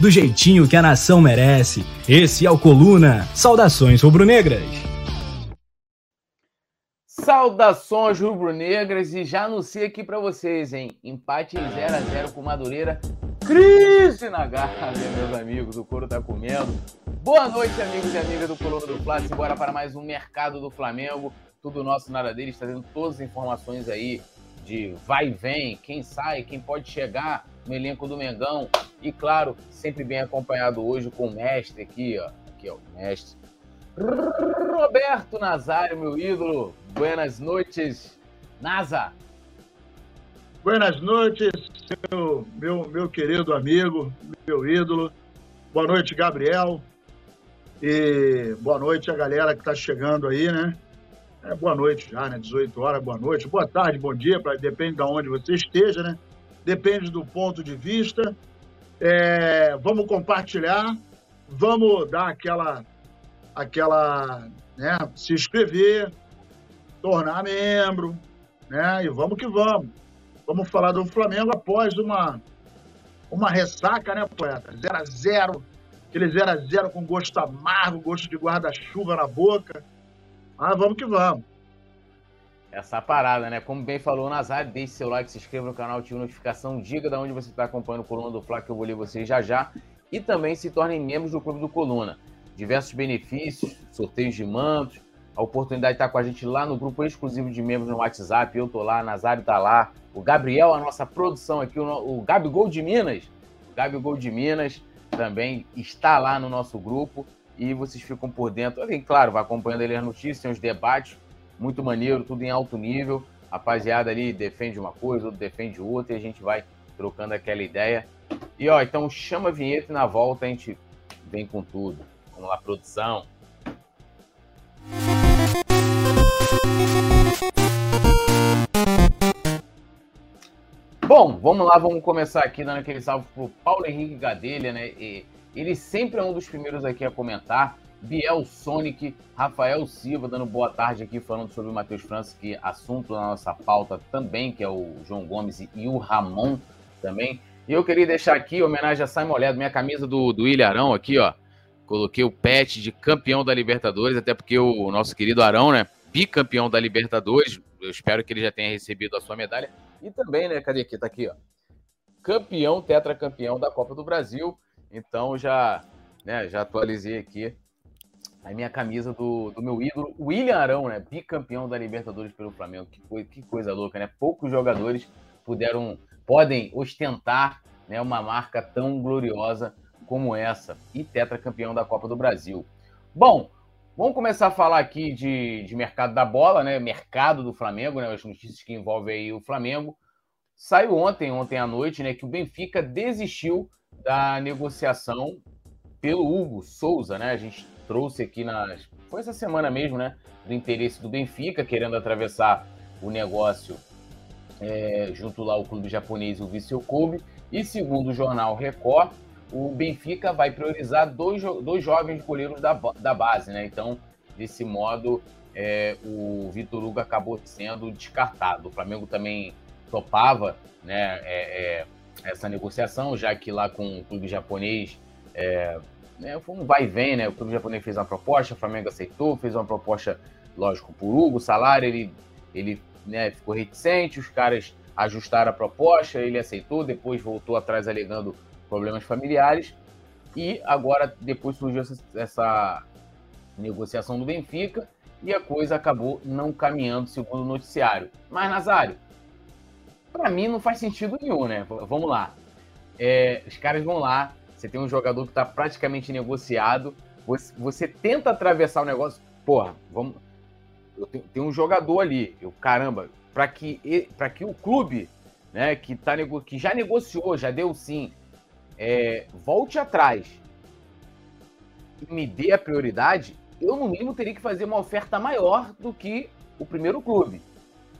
do jeitinho que a nação merece. Esse é o Coluna. Saudações rubro-negras. Saudações rubro-negras e já anunciei aqui para vocês, hein? Empate 0 a 0 com Madureira. Crise na Gávea, meus amigos, o couro tá comendo. Boa noite, amigos e amigas do Coluna do Fla. Bora para mais um Mercado do Flamengo. Tudo nosso, nada deles, trazendo todas as informações aí de vai e vem, quem sai, quem pode chegar no elenco do Mengão. E claro, sempre bem acompanhado hoje com o mestre aqui, ó. Aqui, ó, o mestre. Roberto Nazário, meu ídolo. Buenas noites, Nasa. Buenas noites, meu, meu, meu querido amigo, meu ídolo. Boa noite, Gabriel. E boa noite a galera que está chegando aí, né? É, boa noite já, né? 18 horas, boa noite. Boa tarde, bom dia, pra, depende de onde você esteja, né? Depende do ponto de vista. É, vamos compartilhar, vamos dar aquela, aquela, né? Se inscrever, tornar membro, né? E vamos que vamos. Vamos falar do Flamengo após uma, uma ressaca, né, poeta? 0 a 0 aquele 0 a 0 com gosto amargo, gosto de guarda-chuva na boca mas vamos que vamos. Essa parada, né? Como bem falou o Nazário, deixe seu like, se inscreva no canal, ative notificação, diga de onde você está acompanhando o Coluna do Fla, que eu vou ler vocês já já. E também se tornem membros do Clube do Coluna. Diversos benefícios, sorteios de mantos, a oportunidade de estar com a gente lá no grupo exclusivo de membros no WhatsApp. Eu tô lá, Nazário tá lá, o Gabriel, a nossa produção aqui, o, Gabigol de Minas, o Gabigol de Minas também está lá no nosso grupo e vocês ficam por dentro. Claro, vai acompanhando ali as notícias, tem os debates, muito maneiro, tudo em alto nível. A rapaziada ali defende uma coisa, outro defende outra, e a gente vai trocando aquela ideia. E ó, então chama a vinheta e na volta a gente vem com tudo. Vamos lá, produção. Bom, vamos lá, vamos começar aqui dando aquele salve pro Paulo Henrique Gadelha, né? E ele sempre é um dos primeiros aqui a comentar. Biel Sonic, Rafael Silva dando boa tarde aqui, falando sobre o Matheus França, que assunto na nossa pauta também, que é o João Gomes e o Ramon também. E eu queria deixar aqui, homenagem a Simon Ledo, minha camisa do, do Ilharão aqui, ó. Coloquei o pet de campeão da Libertadores, até porque o nosso querido Arão, né, bicampeão da Libertadores, eu espero que ele já tenha recebido a sua medalha. E também, né, cadê aqui? Tá aqui, ó. Campeão, tetracampeão da Copa do Brasil. Então já, né, já atualizei aqui a minha camisa do, do meu ídolo, William Arão, né? Bicampeão da Libertadores pelo Flamengo. Que, coisa, que coisa louca, né? Poucos jogadores puderam, podem ostentar né, uma marca tão gloriosa como essa. E tetracampeão da Copa do Brasil. Bom, vamos começar a falar aqui de, de mercado da bola, né? Mercado do Flamengo, né? As notícias que envolvem aí o Flamengo. Saiu ontem, ontem à noite, né? Que o Benfica desistiu da negociação pelo Hugo Souza, né? A gente trouxe aqui nas. Foi essa semana mesmo, né? Do interesse do Benfica, querendo atravessar o negócio é, junto lá ao clube japonês e o Viseu Kobe. E segundo o jornal Record, o Benfica vai priorizar dois, dois jovens goleiros da, da base, né? Então, desse modo, é, o Vitor Hugo acabou sendo descartado. O Flamengo também topava, né? É, é essa negociação, já que lá com o clube japonês é, né, foi um vai e vem, né? O clube japonês fez uma proposta, o Flamengo aceitou, fez uma proposta, lógico, por Hugo, salário, ele, ele né, ficou reticente, os caras ajustaram a proposta, ele aceitou, depois voltou atrás alegando problemas familiares, e agora, depois surgiu essa, essa negociação do Benfica, e a coisa acabou não caminhando segundo o noticiário. Mas, Nazário, para mim não faz sentido nenhum, né? Vamos lá. É, os caras vão lá, você tem um jogador que está praticamente negociado, você, você, tenta atravessar o negócio, porra, vamos. Tenho, tem um jogador ali, eu, caramba, para que, para que o clube, né, que, tá, que já negociou, já deu sim, é, volte atrás. e me dê a prioridade, eu no mínimo teria que fazer uma oferta maior do que o primeiro clube.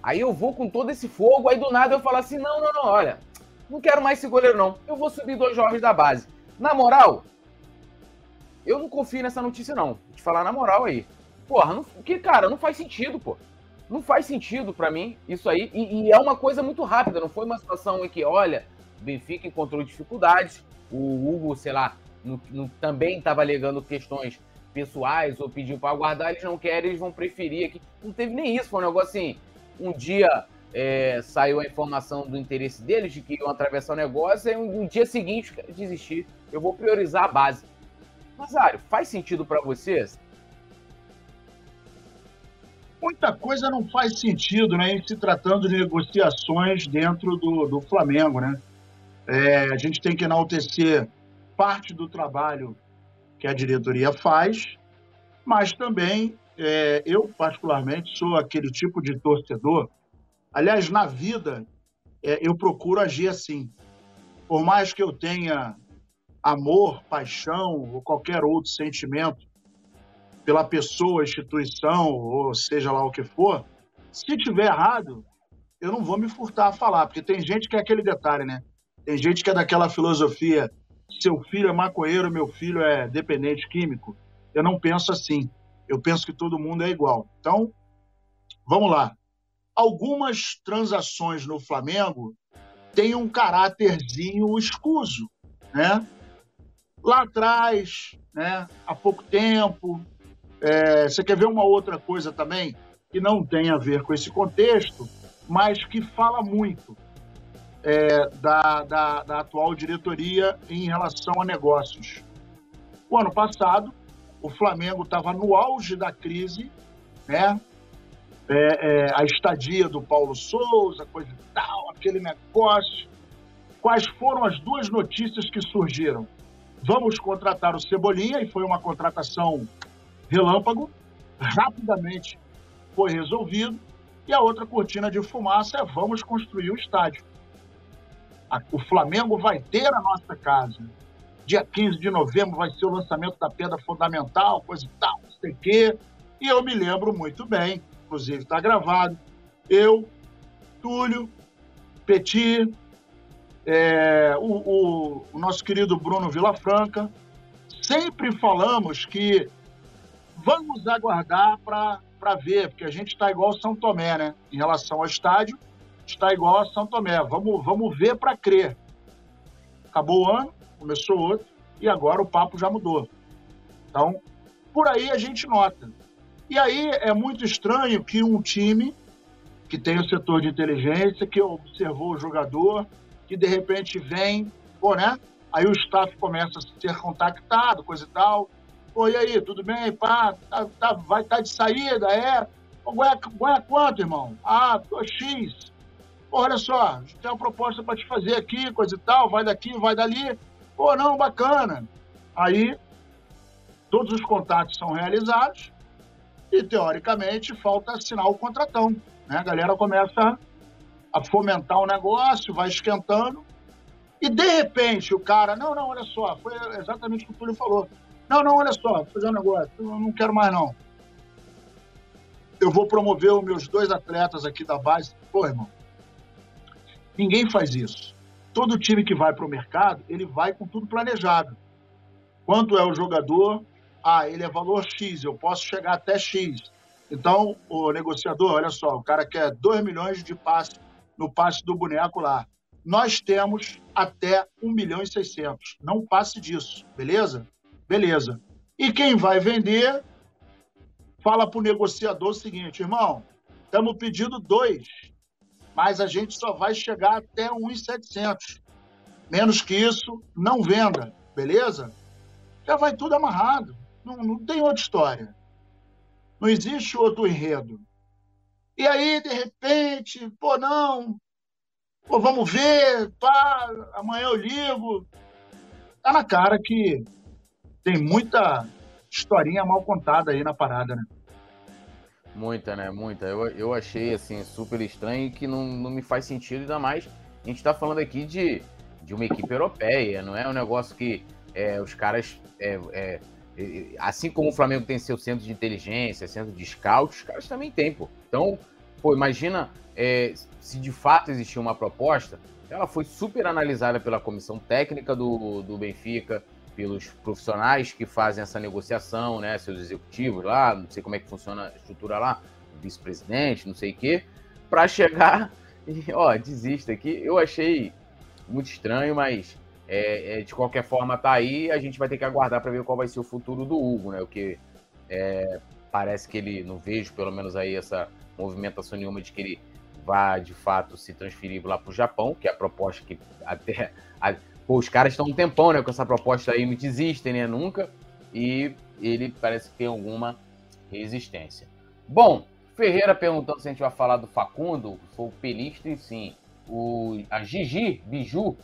Aí eu vou com todo esse fogo, aí do nada eu falo assim: não, não, não, olha, não quero mais esse goleiro, não. Eu vou subir dois jovens da base. Na moral, eu não confio nessa notícia, não. Vou te falar na moral aí. Porra, não, que, cara, não faz sentido, pô. Não faz sentido para mim isso aí. E, e, é uma coisa muito rápida, não foi uma situação em que, olha, o Benfica encontrou dificuldades, o Hugo, sei lá, no, no, também estava alegando questões pessoais ou pediu para aguardar, eles não querem, eles vão preferir aqui. Não teve nem isso, foi um negócio assim. Um dia é, saiu a informação do interesse deles de que iam atravessar o negócio, e um, um dia seguinte desistir. Eu vou priorizar a base. Nazário, faz sentido para vocês? Muita coisa não faz sentido, né, em se tratando de negociações dentro do, do Flamengo, né? É, a gente tem que enaltecer parte do trabalho que a diretoria faz, mas também é, eu, particularmente, sou aquele tipo de torcedor. Aliás, na vida, é, eu procuro agir assim. Por mais que eu tenha amor, paixão ou qualquer outro sentimento pela pessoa, instituição, ou seja lá o que for, se tiver errado, eu não vou me furtar a falar, porque tem gente que é aquele detalhe, né? Tem gente que é daquela filosofia seu filho é maconheiro, meu filho é dependente químico. Eu não penso assim. Eu penso que todo mundo é igual. Então, vamos lá. Algumas transações no Flamengo têm um caráterzinho escuso, né? Lá atrás, né? Há pouco tempo. É... você quer ver uma outra coisa também que não tem a ver com esse contexto, mas que fala muito é, da, da, da atual diretoria em relação a negócios. O ano passado, o Flamengo estava no auge da crise, né? É, é, a estadia do Paulo Souza, coisa e tal, aquele negócio. Quais foram as duas notícias que surgiram? Vamos contratar o Cebolinha, e foi uma contratação relâmpago, rapidamente foi resolvido. E a outra cortina de fumaça é vamos construir o estádio o Flamengo vai ter a nossa casa. Dia 15 de novembro vai ser o lançamento da pedra fundamental, coisa e tal, não sei o quê. E eu me lembro muito bem, inclusive está gravado, eu, Túlio, Petit, é, o, o, o nosso querido Bruno Vilafranca, sempre falamos que vamos aguardar para ver, porque a gente está igual São Tomé, né? Em relação ao estádio, está igual a São Tomé. Vamos, vamos ver para crer. Acabou o ano, começou outro, e agora o papo já mudou. Então, por aí a gente nota. E aí é muito estranho que um time que tem o setor de inteligência, que observou o jogador, que de repente vem, pô, né? Aí o staff começa a ser contactado, coisa e tal. Pô, e aí, tudo bem? Pá, tá, tá, vai estar tá de saída, é? Ganha, ganha quanto, irmão? Ah, tô X olha só, tem uma proposta para te fazer aqui, coisa e tal, vai daqui, vai dali. Pô, não, bacana. Aí, todos os contatos são realizados e, teoricamente, falta assinar o contratão. Né? A galera começa a fomentar o negócio, vai esquentando, e, de repente, o cara, não, não, olha só, foi exatamente o que o Túlio falou. Não, não, olha só, vou fazer um negócio, eu não quero mais, não. Eu vou promover os meus dois atletas aqui da base. Pô, irmão, Ninguém faz isso. Todo time que vai para o mercado, ele vai com tudo planejado. Quanto é o jogador? Ah, ele é valor X, eu posso chegar até X. Então, o negociador, olha só, o cara quer 2 milhões de passe no passe do boneco lá. Nós temos até 1 milhão e 600. Não passe disso, beleza? Beleza. E quem vai vender, fala para o negociador o seguinte, irmão, estamos pedindo dois mas a gente só vai chegar até 1,700. Menos que isso, não venda, beleza? Já vai tudo amarrado. Não, não tem outra história. Não existe outro enredo. E aí, de repente, pô, não, pô, vamos ver, pá, amanhã eu ligo. Tá na cara que tem muita historinha mal contada aí na parada, né? Muita, né? Muita. Eu, eu achei, assim, super estranho e que não, não me faz sentido, ainda mais. A gente tá falando aqui de, de uma equipe europeia, não é um negócio que é, os caras é, é, Assim como o Flamengo tem seu centro de inteligência, centro de scout, os caras também têm, pô. Então, pô, imagina é, se de fato existia uma proposta, ela foi super analisada pela comissão técnica do, do Benfica, pelos profissionais que fazem essa negociação, né, seus executivos lá, não sei como é que funciona a estrutura lá, vice-presidente, não sei o quê, para chegar e, ó, desista aqui. Eu achei muito estranho, mas é, é, de qualquer forma tá aí, a gente vai ter que aguardar para ver qual vai ser o futuro do Hugo, né, o que é, parece que ele, não vejo pelo menos aí essa movimentação nenhuma de que ele vá de fato se transferir lá para o Japão, que é a proposta que até. A, pô, os caras estão um tempão né, com essa proposta aí, não desistem, né? Nunca. E ele parece que tem alguma resistência. Bom, Ferreira perguntando se a gente vai falar do Facundo, foi o Pelistre, sim. O, a Gigi Biju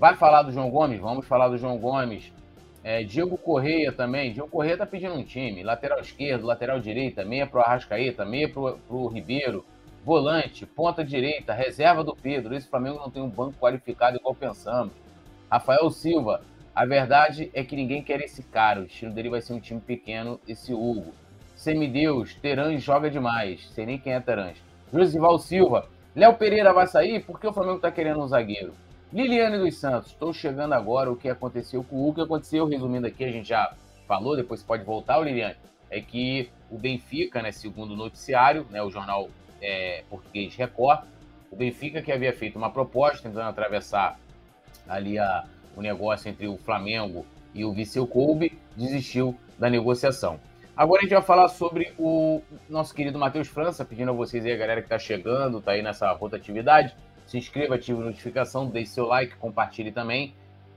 vai falar do João Gomes? Vamos falar do João Gomes. É, Diego Correia também. Diego Correia tá pedindo um time. Lateral esquerdo, lateral direita, meia pro Arrascaeta, meia pro, pro Ribeiro, Volante, ponta direita, reserva do Pedro. Esse Flamengo não tem um banco qualificado igual pensamos. Rafael Silva, a verdade é que ninguém quer esse cara. O estilo dele vai ser um time pequeno, esse Hugo. Semideus, Teran joga demais. Sei nem quem é Teran. Josival Silva, Léo Pereira vai sair? Por que o Flamengo está querendo um zagueiro? Liliane dos Santos, estou chegando agora. O que aconteceu com o Hugo? O que aconteceu, resumindo aqui, a gente já falou, depois pode voltar, Liliane. É que o Benfica, né, segundo o noticiário, né, o jornal é, português Record. O Benfica, que havia feito uma proposta tentando atravessar ali a, o negócio entre o Flamengo e o Viseu Kobe, desistiu da negociação. Agora a gente vai falar sobre o nosso querido Matheus França, pedindo a vocês aí, a galera que está chegando, está aí nessa rotatividade, se inscreva, ative a notificação, deixe seu like, compartilhe também.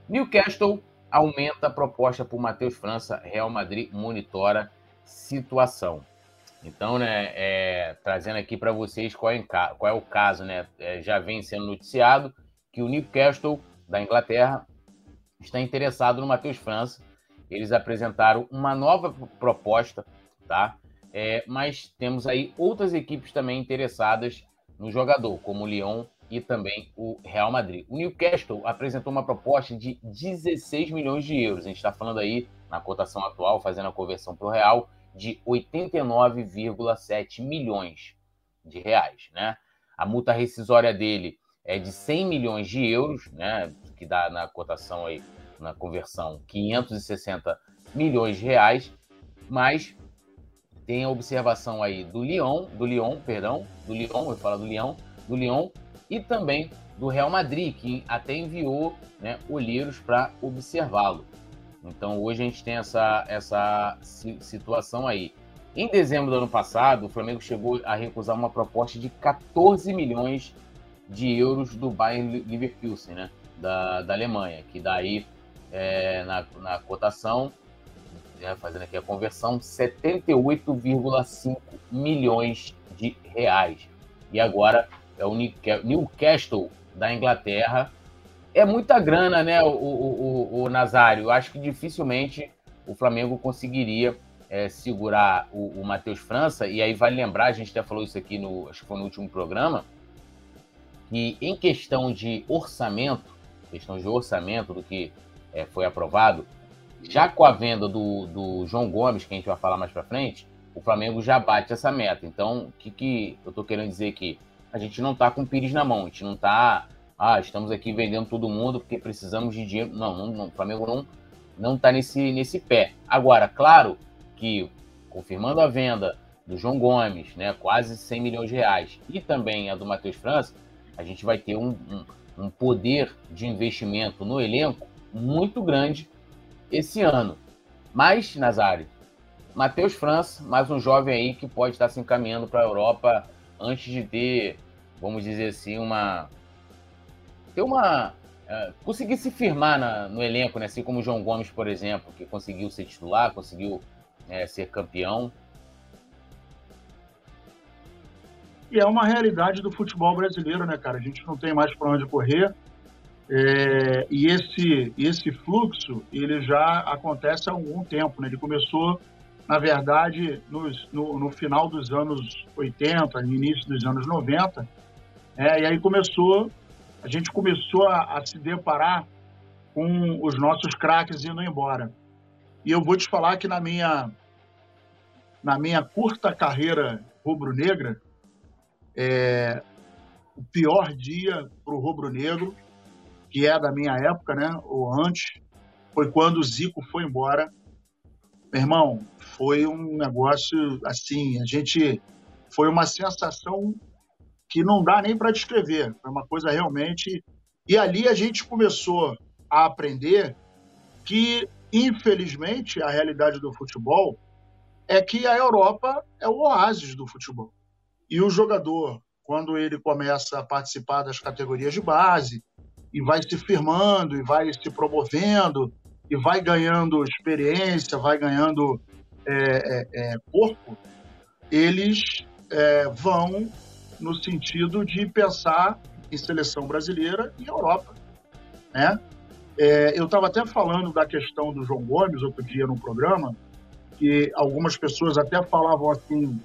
Newcastle aumenta a proposta por Matheus França, Real Madrid monitora situação. Então, né, é, trazendo aqui para vocês qual é, qual é, o caso, né? É, já vem sendo noticiado que o Newcastle da Inglaterra está interessado no Matheus França. Eles apresentaram uma nova proposta, tá? É, mas temos aí outras equipes também interessadas no jogador, como o Lyon e também o Real Madrid. O Newcastle apresentou uma proposta de 16 milhões de euros. A gente está falando aí na cotação atual, fazendo a conversão para o real, de 89,7 milhões de reais, né? A multa rescisória dele é de 100 milhões de euros, né? Que dá na cotação aí, na conversão, 560 milhões de reais, mas tem a observação aí do Lyon, do Lyon, perdão, do Lyon, vou falar do Lyon, do Lyon e também do Real Madrid, que até enviou né, olheiros para observá-lo. Então hoje a gente tem essa, essa situação aí. Em dezembro do ano passado, o Flamengo chegou a recusar uma proposta de 14 milhões de euros do Bayern Leverkusen, né? Da, da Alemanha, que daí é, na, na cotação, né, fazendo aqui a conversão, 78,5 milhões de reais. E agora é o Newcastle da Inglaterra é muita grana, né, o, o, o, o Nazário? Acho que dificilmente o Flamengo conseguiria é, segurar o, o Matheus França, e aí vale lembrar, a gente até falou isso aqui no, acho que foi no último programa, que em questão de orçamento, questão de orçamento do que é, foi aprovado, já com a venda do, do João Gomes, que a gente vai falar mais para frente, o Flamengo já bate essa meta. Então, o que, que eu estou querendo dizer aqui? A gente não está com o Pires na mão, a gente não está ah, estamos aqui vendendo todo mundo porque precisamos de dinheiro. Não, não, não o Flamengo não não está nesse, nesse pé. Agora, claro que confirmando a venda do João Gomes, né, quase 100 milhões de reais, e também a do Matheus França, a gente vai ter um, um, um poder de investimento no elenco muito grande esse ano. Mas, Nazário, Matheus França, mais um jovem aí que pode estar se encaminhando para a Europa antes de ter, vamos dizer assim, uma, ter uma. Uh, conseguir se firmar na, no elenco, né? assim como o João Gomes, por exemplo, que conseguiu ser titular, conseguiu é, ser campeão. E é uma realidade do futebol brasileiro, né, cara? A gente não tem mais para onde correr. É, e esse, esse fluxo, ele já acontece há algum tempo, né? Ele começou, na verdade, nos, no, no final dos anos 80, no início dos anos 90, é, e aí começou a gente começou a, a se deparar com os nossos craques indo embora. E eu vou te falar que na minha, na minha curta carreira rubro-negra, é, o pior dia para o rubro-negro, que é da minha época, né, ou antes, foi quando o Zico foi embora. Meu irmão, foi um negócio assim, a gente foi uma sensação que não dá nem para descrever. Foi uma coisa realmente. E ali a gente começou a aprender que, infelizmente, a realidade do futebol é que a Europa é o oásis do futebol. E o jogador, quando ele começa a participar das categorias de base, e vai se firmando, e vai se promovendo, e vai ganhando experiência, vai ganhando é, é, é, corpo, eles é, vão no sentido de pensar em seleção brasileira e Europa. Né? É, eu estava até falando da questão do João Gomes outro dia no programa, que algumas pessoas até falavam assim: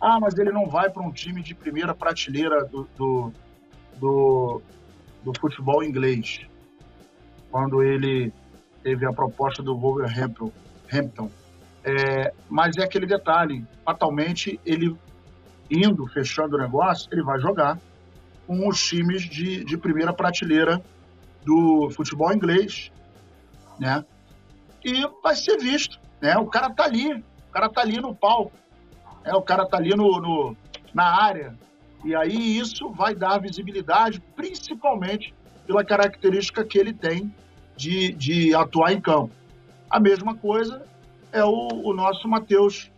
ah, mas ele não vai para um time de primeira prateleira do, do, do, do futebol inglês, quando ele teve a proposta do Wolverhampton. É, mas é aquele detalhe: fatalmente ele indo, fechando o negócio, ele vai jogar com os times de, de primeira prateleira do futebol inglês, né? E vai ser visto, né? O cara tá ali, o cara tá ali no palco, né? o cara tá ali no, no na área, e aí isso vai dar visibilidade, principalmente pela característica que ele tem de, de atuar em campo. A mesma coisa é o, o nosso Matheus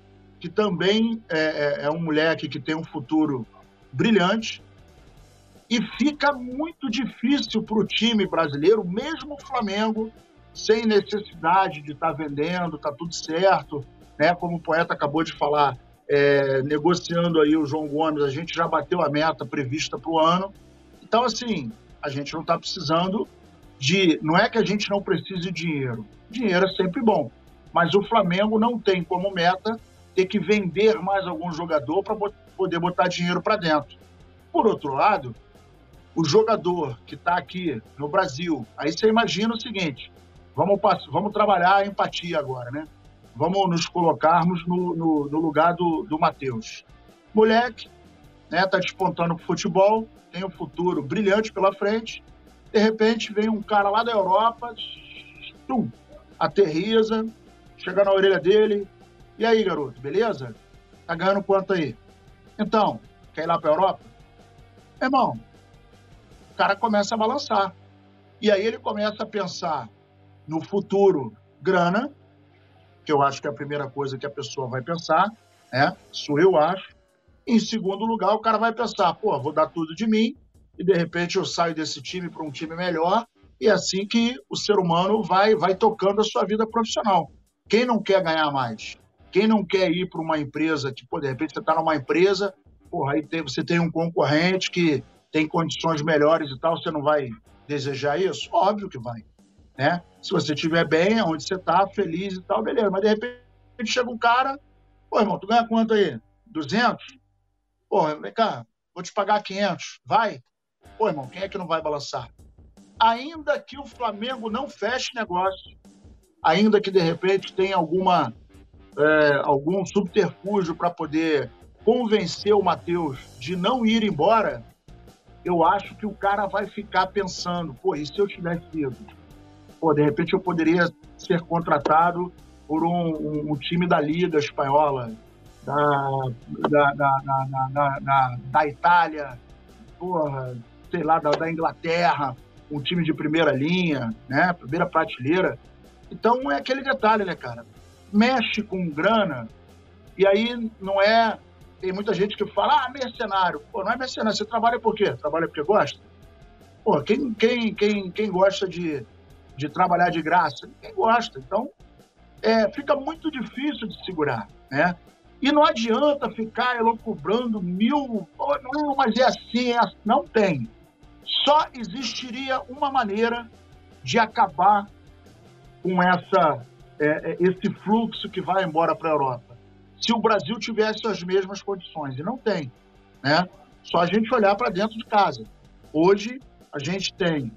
que também é, é, é um moleque que tem um futuro brilhante. E fica muito difícil para o time brasileiro, mesmo o Flamengo, sem necessidade de estar tá vendendo, tá tudo certo, né? Como o poeta acabou de falar, é, negociando aí o João Gomes, a gente já bateu a meta prevista para o ano. Então, assim, a gente não está precisando de. Não é que a gente não precise de dinheiro. Dinheiro é sempre bom. Mas o Flamengo não tem como meta ter que vender mais algum jogador para poder botar dinheiro para dentro. Por outro lado, o jogador que está aqui no Brasil, aí você imagina o seguinte: vamos, vamos trabalhar a empatia agora, né? Vamos nos colocarmos no, no, no lugar do, do Matheus. Moleque, né, tá despontando pro futebol, tem um futuro brilhante pela frente. De repente vem um cara lá da Europa, tum, aterriza, chega na orelha dele, e aí, garoto, beleza? Tá ganhando quanto aí? Então, quer ir lá pra Europa? Irmão, o cara começa a balançar. E aí ele começa a pensar no futuro grana, que eu acho que é a primeira coisa que a pessoa vai pensar, né? Isso eu acho. Em segundo lugar, o cara vai pensar, pô, vou dar tudo de mim e de repente eu saio desse time para um time melhor e é assim que o ser humano vai vai tocando a sua vida profissional. Quem não quer ganhar mais? Quem não quer ir para uma empresa que, pô, de repente você está numa empresa, porra, aí tem, você tem um concorrente que tem condições melhores e tal, você não vai desejar isso? Óbvio que vai. Né? Se você estiver bem, onde você está, feliz e tal, beleza. Mas de repente chega um cara, pô, irmão, tu ganha quanto aí? 200? Pô, vem cá, vou te pagar 500. Vai? Pô, irmão, quem é que não vai balançar? Ainda que o Flamengo não feche negócio, ainda que de repente tenha alguma é, algum subterfúgio para poder convencer o Matheus de não ir embora, eu acho que o cara vai ficar pensando, pô, e se eu tivesse ido? Pô, de repente eu poderia ser contratado por um, um, um time da Liga Espanhola, da, da, da, da, da Itália, porra, sei lá, da, Inglaterra, um time de primeira linha, né, primeira prateleira. Então é aquele detalhe, né, cara? Mexe com grana, e aí não é. Tem muita gente que fala, ah, mercenário. Pô, não é mercenário, você trabalha por quê? Trabalha porque gosta? Pô, quem, quem, quem, quem gosta de, de trabalhar de graça? Quem gosta. Então, é, fica muito difícil de segurar, né? E não adianta ficar elocubrando mil, não, mas é assim, é assim. Não tem. Só existiria uma maneira de acabar com essa é, é, esse fluxo que vai embora para a Europa. Se o Brasil tivesse as mesmas condições, e não tem, né? Só a gente olhar para dentro de casa. Hoje, a gente tem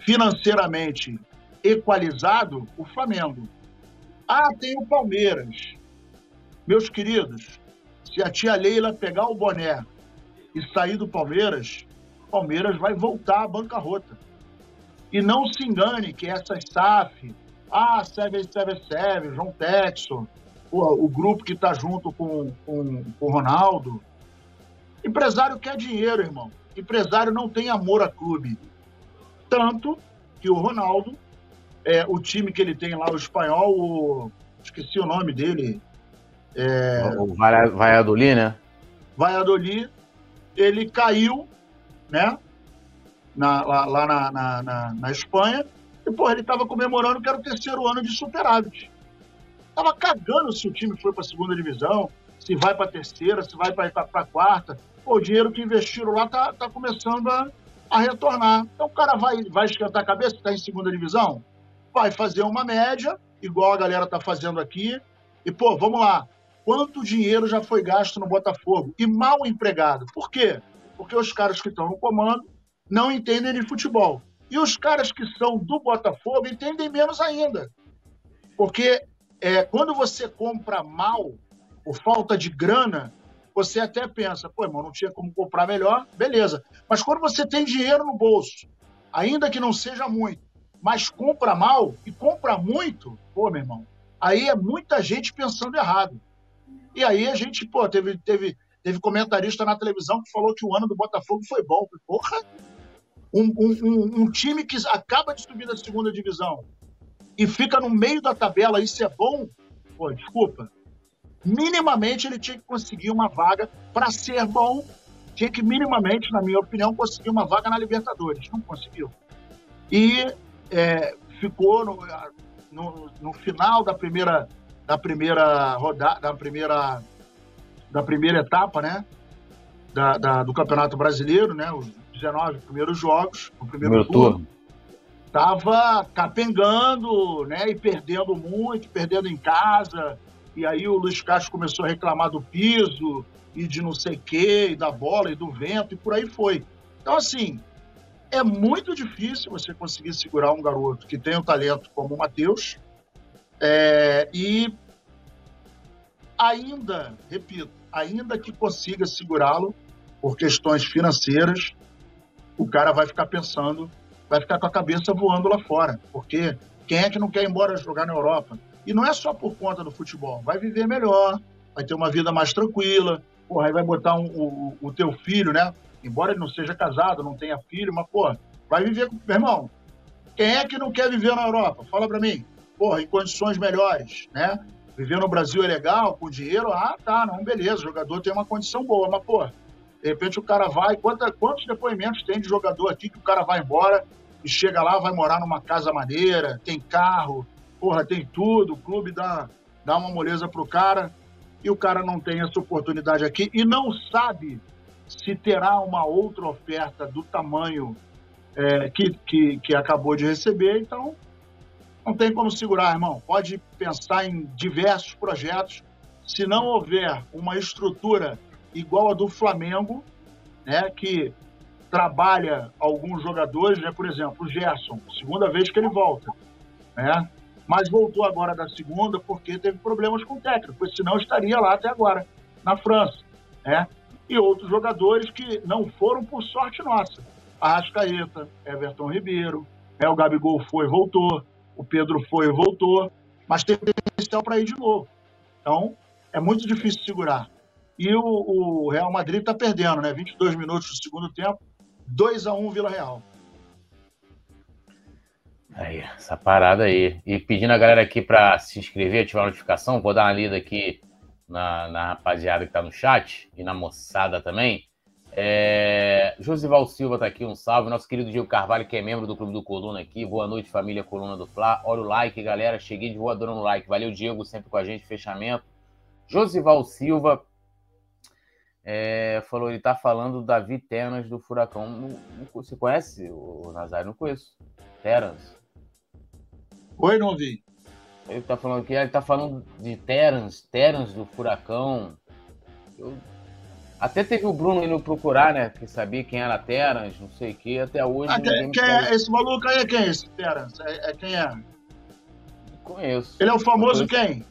financeiramente equalizado o Flamengo. Ah, tem o Palmeiras. Meus queridos, se a tia Leila pegar o boné e sair do Palmeiras, Palmeiras vai voltar à bancarrota. E não se engane que essa SAF, ah, 777, João Texon, o, o grupo que está junto com, com, com o Ronaldo. Empresário quer dinheiro, irmão. Empresário não tem amor a clube. Tanto que o Ronaldo, é, o time que ele tem lá, o espanhol, o, esqueci o nome dele. É, o Valladolid, né? Valladolid, ele caiu, né? Na, lá, lá na, na, na, na, Espanha, e, pô, ele estava comemorando que era o terceiro ano de superávit. Tava cagando se o time foi para a segunda divisão, se vai para a terceira, se vai para a quarta. Pô, o dinheiro que investiram lá tá, tá começando a, a retornar. Então o cara vai, vai esquentar a cabeça, está em segunda divisão, vai fazer uma média, igual a galera tá fazendo aqui. E, pô, vamos lá. Quanto dinheiro já foi gasto no Botafogo? E mal empregado. Por quê? Porque os caras que estão no comando não entendem de futebol. E os caras que são do Botafogo entendem menos ainda. Porque é, quando você compra mal, por falta de grana, você até pensa, pô, irmão, não tinha como comprar melhor, beleza. Mas quando você tem dinheiro no bolso, ainda que não seja muito, mas compra mal e compra muito, pô, meu irmão, aí é muita gente pensando errado. E aí a gente, pô, teve, teve, teve comentarista na televisão que falou que o ano do Botafogo foi bom. Porra! Um, um, um, time que acaba de subir da segunda divisão e fica no meio da tabela, isso é bom? Pô, desculpa. Minimamente ele tinha que conseguir uma vaga para ser bom, tinha que minimamente, na minha opinião, conseguir uma vaga na Libertadores. Não conseguiu. E é, ficou no, no, no, final da primeira da primeira rodada, da primeira da primeira etapa, né? Da, da, do Campeonato Brasileiro, né? Os 19 primeiros jogos, o primeiro, turno. turno estava capengando, né, e perdendo muito, perdendo em casa. E aí o Luiz Castro começou a reclamar do piso e de não sei o quê, e da bola e do vento, e por aí foi. Então, assim, é muito difícil você conseguir segurar um garoto que tem um talento como o Matheus. É, e ainda, repito, ainda que consiga segurá-lo por questões financeiras, o cara vai ficar pensando vai ficar com a cabeça voando lá fora. Porque quem é que não quer ir embora jogar na Europa? E não é só por conta do futebol. Vai viver melhor, vai ter uma vida mais tranquila. Porra, aí vai botar um, o, o teu filho, né? Embora ele não seja casado, não tenha filho, mas, pô, vai viver com. Meu irmão, quem é que não quer viver na Europa? Fala pra mim. Porra, em condições melhores, né? Viver no Brasil é legal, com dinheiro, ah, tá, não, beleza, o jogador tem uma condição boa, mas, pô, de repente o cara vai, quanta, quantos depoimentos tem de jogador aqui que o cara vai embora e chega lá, vai morar numa casa maneira, tem carro, porra, tem tudo, o clube dá, dá uma moleza pro cara e o cara não tem essa oportunidade aqui e não sabe se terá uma outra oferta do tamanho é, que, que, que acabou de receber, então não tem como segurar, irmão. Pode pensar em diversos projetos. Se não houver uma estrutura igual a do Flamengo, né, que trabalha alguns jogadores, né, por exemplo, o Gerson, segunda vez que ele volta, né, mas voltou agora da segunda porque teve problemas com o técnico, senão estaria lá até agora, na França, né, e outros jogadores que não foram por sorte nossa, Arrascaeta, Everton Ribeiro, né, o Gabigol foi e voltou, o Pedro foi e voltou, mas tem potencial para ir de novo. Então, é muito difícil segurar. E o, o Real Madrid está perdendo, né? 22 minutos do segundo tempo, 2 a 1 Vila Real. Aí, essa parada aí. E pedindo a galera aqui para se inscrever, ativar a notificação, vou dar uma lida aqui na, na rapaziada que está no chat e na moçada também. É... Josival Silva tá aqui, um salve. Nosso querido Diego Carvalho, que é membro do Clube do Coluna aqui. Boa noite, família Coluna do Fla. Olha o like, galera. Cheguei de voadora no like. Valeu, Diego, sempre com a gente. Fechamento. Josival Silva, é, falou, ele tá falando Davi Ternas do Furacão. Não, não, você conhece o Nazário? Não conheço. Terans. Oi, não vi. Ele tá falando que ele tá falando de Terans, Terans do Furacão. Eu... Até teve o Bruno indo procurar, né? Que sabia quem era Terans, não sei o que, até hoje. Ah, quem, quem é, esse maluco aí é quem? Esse Terans? É, é quem é? Conheço. Ele é o famoso quem?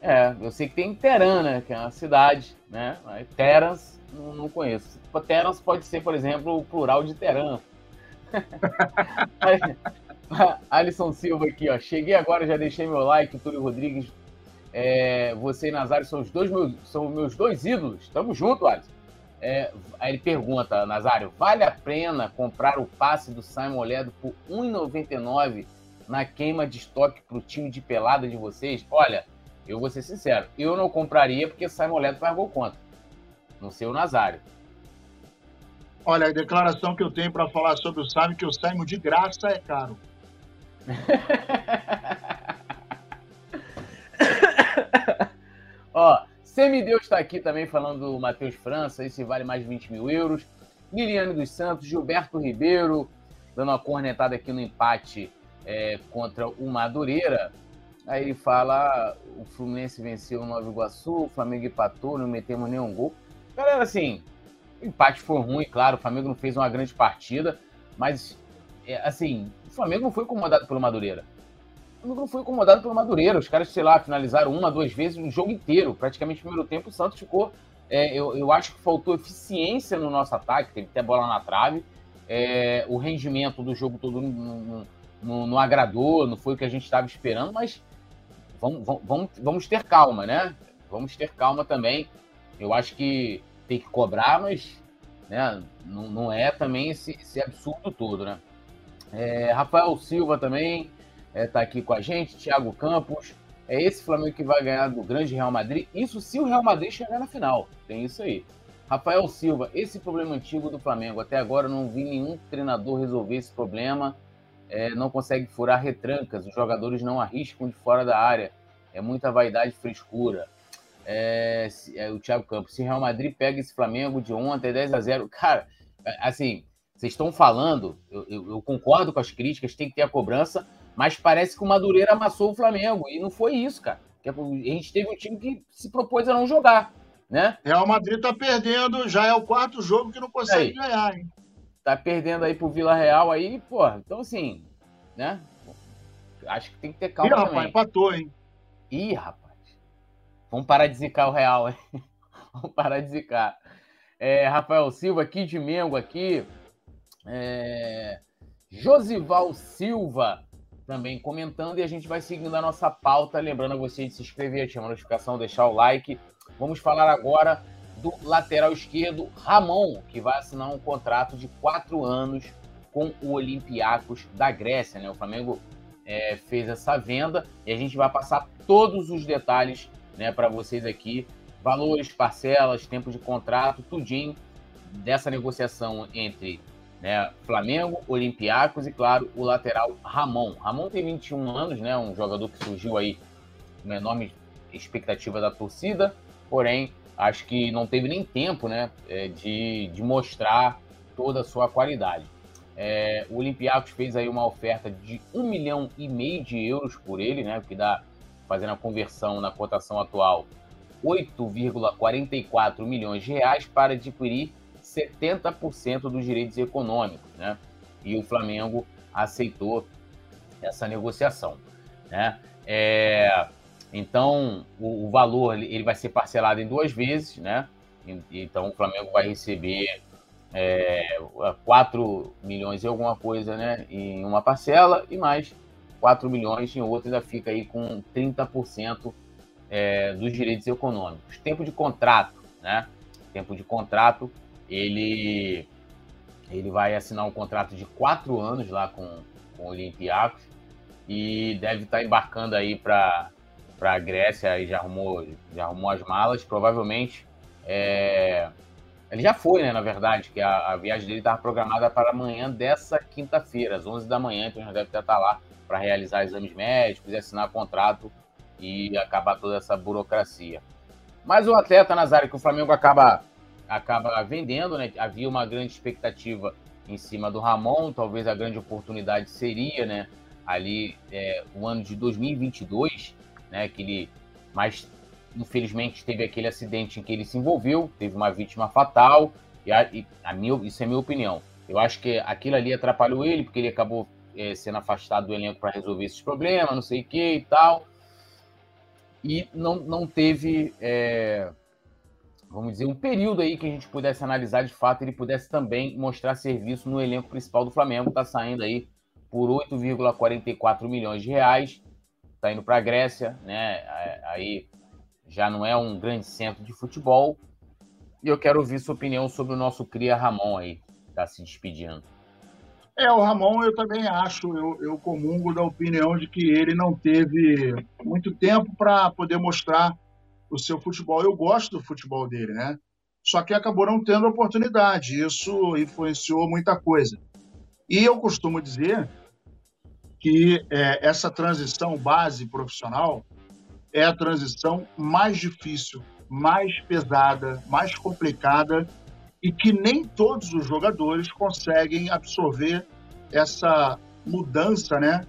É, eu sei que tem Teran, né? Que é uma cidade, né? Terans, não, não conheço. Terans pode ser, por exemplo, o plural de Teran. Alisson Silva aqui, ó. Cheguei agora, já deixei meu like. Túlio Rodrigues, é, você e Nazário são os dois meus, são meus dois ídolos. Tamo junto, Alisson. É, aí ele pergunta, Nazário, vale a pena comprar o passe do Simon Ledo por R$ 1,99 na queima de estoque para o time de pelada de vocês? Olha, eu vou ser sincero, eu não compraria porque Simon Ledo faz gol contra. Não sei o Nazário. Olha, a declaração que eu tenho para falar sobre o Simon, que o Simon de graça é caro. Ó, Semideus está aqui também falando do Matheus França, esse vale mais de 20 mil euros. Liliane dos Santos, Gilberto Ribeiro, dando uma cornetada aqui no empate é, contra o Madureira. Aí ele fala: o Fluminense venceu o Nova Iguaçu, o Flamengo empatou, não metemos nenhum gol. Galera, assim, o empate foi ruim, claro, o Flamengo não fez uma grande partida, mas, é, assim, o Flamengo não foi incomodado pelo Madureira. O Flamengo não foi incomodado pelo Madureira. Os caras, sei lá, finalizaram uma, duas vezes o jogo inteiro. Praticamente no primeiro tempo, o Santos ficou. É, eu, eu acho que faltou eficiência no nosso ataque, teve até bola na trave. É, o rendimento do jogo todo não, não, não, agradou, não foi o que a gente estava esperando, mas vamos, vamos, vamos ter calma, né? Vamos ter calma também. Eu acho que tem que cobrar, mas né, não, não é também esse, esse absurdo todo, né? É, Rafael Silva também está é, tá aqui com a gente, Thiago Campos. É esse Flamengo que vai ganhar do grande Real Madrid. Isso se o Real Madrid chegar na final. Tem isso aí. Rafael Silva, esse problema antigo do Flamengo. Até agora não vi nenhum treinador resolver esse problema. É, não consegue furar retrancas. Os jogadores não arriscam de fora da área. É muita vaidade e frescura é, é, o Thiago Campos, se o Real Madrid pega esse Flamengo de ontem, 10 a 0 cara, é, assim, vocês estão falando, eu, eu, eu, concordo com as críticas, tem que ter a cobrança, mas parece que o Madureira amassou o Flamengo, e não foi isso, cara. A gente teve um time que se propôs a não jogar, né? Real Madrid tá perdendo, já é o quarto jogo que não consegue ganhar, hein? Tá perdendo aí pro Vila Real aí, pô, então assim, né? Acho que tem que ter calma Ih, também. rapaz, empatou, hein? Ih, rapaz. Vamos parar de zicar o Real, hein? Vamos parar de zicar. É, Rafael Silva aqui de Mengo aqui. É, Josival Silva também comentando e a gente vai seguindo a nossa pauta. Lembrando a você de se inscrever, ativar a notificação, deixar o like. Vamos falar agora do lateral esquerdo Ramon, que vai assinar um contrato de quatro anos com o Olympiacos da Grécia. Né? O Flamengo é, fez essa venda e a gente vai passar todos os detalhes né, para vocês aqui. Valores, parcelas, tempo de contrato, tudinho dessa negociação entre né, Flamengo, Olympiacos e, claro, o lateral Ramon. Ramon tem 21 anos, né, um jogador que surgiu aí uma enorme expectativa da torcida, porém, acho que não teve nem tempo né, é, de, de mostrar toda a sua qualidade. É, o Olympiacos fez aí uma oferta de um milhão e meio de euros por ele, né, que dá fazendo a conversão na cotação atual, 8,44 milhões de reais para adquirir 70% dos direitos econômicos, né? E o Flamengo aceitou essa negociação, né? É, então, o, o, valor ele vai ser parcelado em duas vezes, né? Então, o Flamengo vai receber é, 4 milhões e alguma coisa, né? Em uma parcela e mais 4 milhões, em outro ainda fica aí com 30% é, dos direitos econômicos. Tempo de contrato, né? Tempo de contrato, ele, ele vai assinar um contrato de quatro anos lá com, com o Olympiacos e deve estar embarcando aí para a Grécia e já arrumou, já arrumou as malas. Provavelmente é, ele já foi, né? Na verdade, que a, a viagem dele estava programada para amanhã dessa quinta-feira, às 11 da manhã, então já deve estar lá para realizar exames médicos e assinar contrato e acabar toda essa burocracia. Mas o atleta Nazário, que o Flamengo acaba, acaba vendendo, né? Havia uma grande expectativa em cima do Ramon, talvez a grande oportunidade seria, né? Ali é, o ano de 2022, né? Que ele, mas infelizmente teve aquele acidente em que ele se envolveu, teve uma vítima fatal, e a, e a minha, isso é minha opinião. Eu acho que aquilo ali atrapalhou ele, porque ele acabou é, sendo afastado do elenco para resolver esses problemas, não sei o que e tal. E não, não teve, é, vamos dizer, um período aí que a gente pudesse analisar de fato, ele pudesse também mostrar serviço no elenco principal do Flamengo, está saindo aí por 8,44 milhões de reais, está indo para a Grécia, né? Aí já não é um grande centro de futebol. E eu quero ouvir sua opinião sobre o nosso cria Ramon aí, que está se despedindo. É, o Ramon eu também acho, eu, eu comungo da opinião de que ele não teve muito tempo para poder mostrar o seu futebol. Eu gosto do futebol dele, né? Só que acabou não tendo oportunidade. Isso influenciou muita coisa. E eu costumo dizer que é, essa transição base profissional é a transição mais difícil, mais pesada, mais complicada e que nem todos os jogadores conseguem absorver essa mudança, né,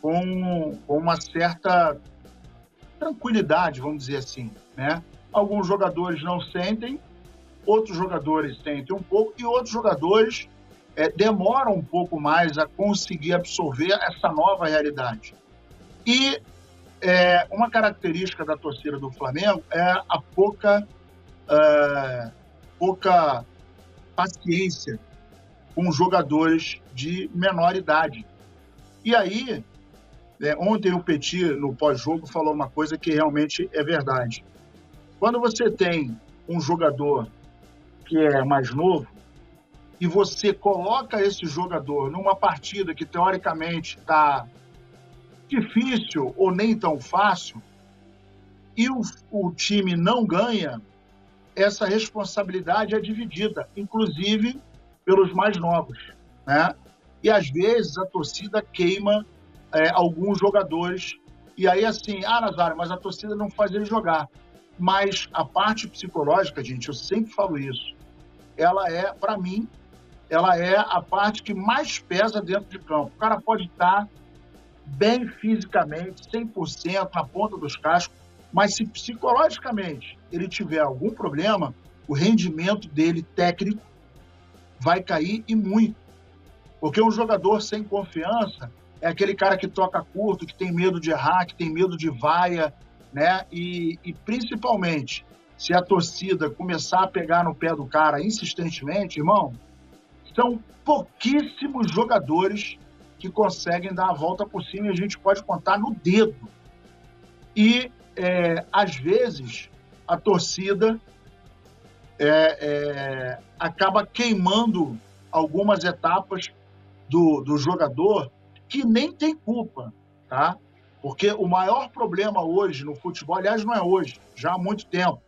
com, com uma certa tranquilidade, vamos dizer assim, né? Alguns jogadores não sentem, outros jogadores sentem um pouco e outros jogadores é, demoram um pouco mais a conseguir absorver essa nova realidade. E é, uma característica da torcida do Flamengo é a pouca, é, pouca paciência com jogadores de menor idade. E aí, é, ontem o Petit, no pós-jogo, falou uma coisa que realmente é verdade. Quando você tem um jogador que é mais novo e você coloca esse jogador numa partida que teoricamente está difícil ou nem tão fácil e o, o time não ganha, essa responsabilidade é dividida, inclusive pelos mais novos, né? E às vezes a torcida queima é, alguns jogadores e aí assim, ah, Nazário, mas a torcida não faz ele jogar. Mas a parte psicológica, gente, eu sempre falo isso, ela é, para mim, ela é a parte que mais pesa dentro de campo. O cara pode estar bem fisicamente, 100% na ponta dos cascos, mas se psicologicamente ele tiver algum problema, o rendimento dele técnico vai cair e muito. Porque um jogador sem confiança é aquele cara que toca curto, que tem medo de errar, que tem medo de vaia, né? E, e principalmente, se a torcida começar a pegar no pé do cara insistentemente, irmão, são pouquíssimos jogadores que conseguem dar a volta por cima e a gente pode contar no dedo. E, é, às vezes, a torcida é, é, acaba queimando algumas etapas do, do jogador que nem tem culpa, tá? Porque o maior problema hoje no futebol, aliás, não é hoje, já há muito tempo,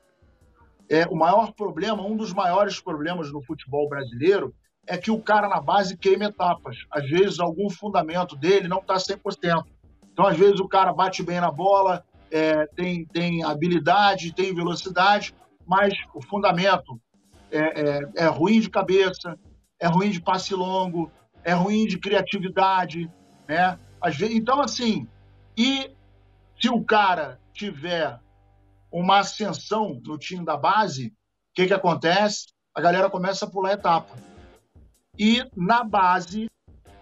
é o maior problema, um dos maiores problemas no futebol brasileiro é que o cara na base queima etapas. Às vezes, algum fundamento dele não está 100%. Então, às vezes, o cara bate bem na bola, é, tem, tem habilidade, tem velocidade, mas o fundamento é, é, é, ruim de cabeça, é ruim de passe longo, é ruim de criatividade, né? Às vezes, então, assim, e se o cara tiver uma ascensão no time da base, o que, que acontece? A galera começa a pular etapa. E na base,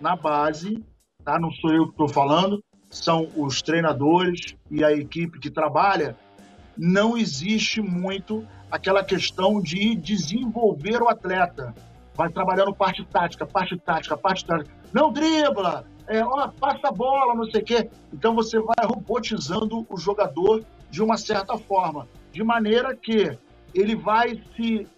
na base, tá? não sou eu que estou falando, são os treinadores e a equipe que trabalha, não existe muito aquela questão de desenvolver o atleta. Vai trabalhando parte tática, parte tática, parte tática. Não dribla, é, ó, passa a bola, não sei o quê. Então você vai robotizando o jogador de uma certa forma, de maneira que ele vai se,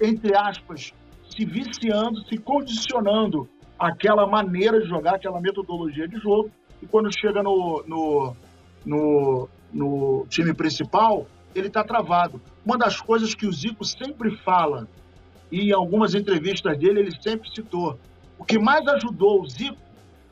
entre aspas, se viciando, se condicionando aquela maneira de jogar, aquela metodologia de jogo, e quando chega no, no, no, no time principal, ele está travado. Uma das coisas que o Zico sempre fala, e em algumas entrevistas dele ele sempre citou, o que mais ajudou o Zico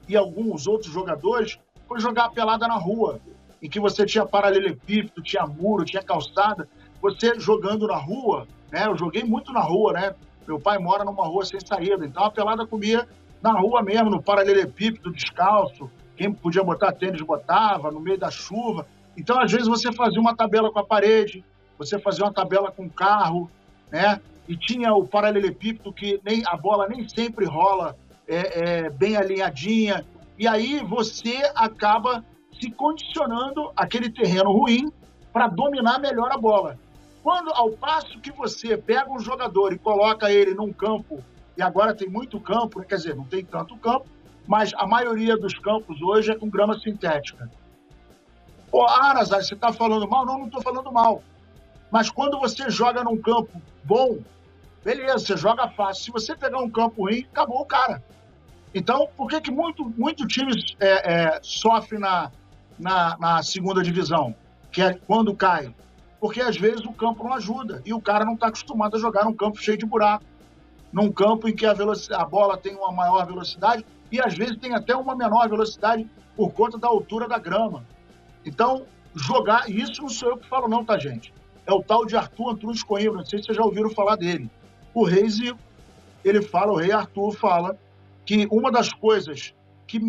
e alguns outros jogadores foi jogar a pelada na rua, em que você tinha paralelepípedo, tinha muro, tinha calçada, você jogando na rua, né? Eu joguei muito na rua, né? Meu pai mora numa rua sem saída, então a pelada comia na rua mesmo, no paralelepípedo, descalço. Quem podia botar tênis botava, no meio da chuva. Então, às vezes, você fazia uma tabela com a parede, você fazia uma tabela com o carro, né? E tinha o paralelepípedo que nem a bola nem sempre rola é, é, bem alinhadinha. E aí você acaba se condicionando aquele terreno ruim para dominar melhor a bola. Quando, ao passo que você pega um jogador e coloca ele num campo, e agora tem muito campo, quer dizer, não tem tanto campo, mas a maioria dos campos hoje é com grama sintética. Pô, Nazar, você está falando mal? Não, não estou falando mal. Mas quando você joga num campo bom, beleza, você joga fácil. Se você pegar um campo ruim, acabou o cara. Então, por que, que muito, muito times é, é, sofre na, na, na, segunda divisão, que é quando cai? Porque às vezes o campo não ajuda e o cara não está acostumado a jogar num campo cheio de buraco, num campo em que a, a bola tem uma maior velocidade e às vezes tem até uma menor velocidade por conta da altura da grama. Então, jogar, e isso não sou eu que falo, não, tá, gente? É o tal de Arthur Antunes Coimbra, não sei se vocês já ouviram falar dele. O rei Zico, ele fala, o rei Arthur fala que uma das coisas que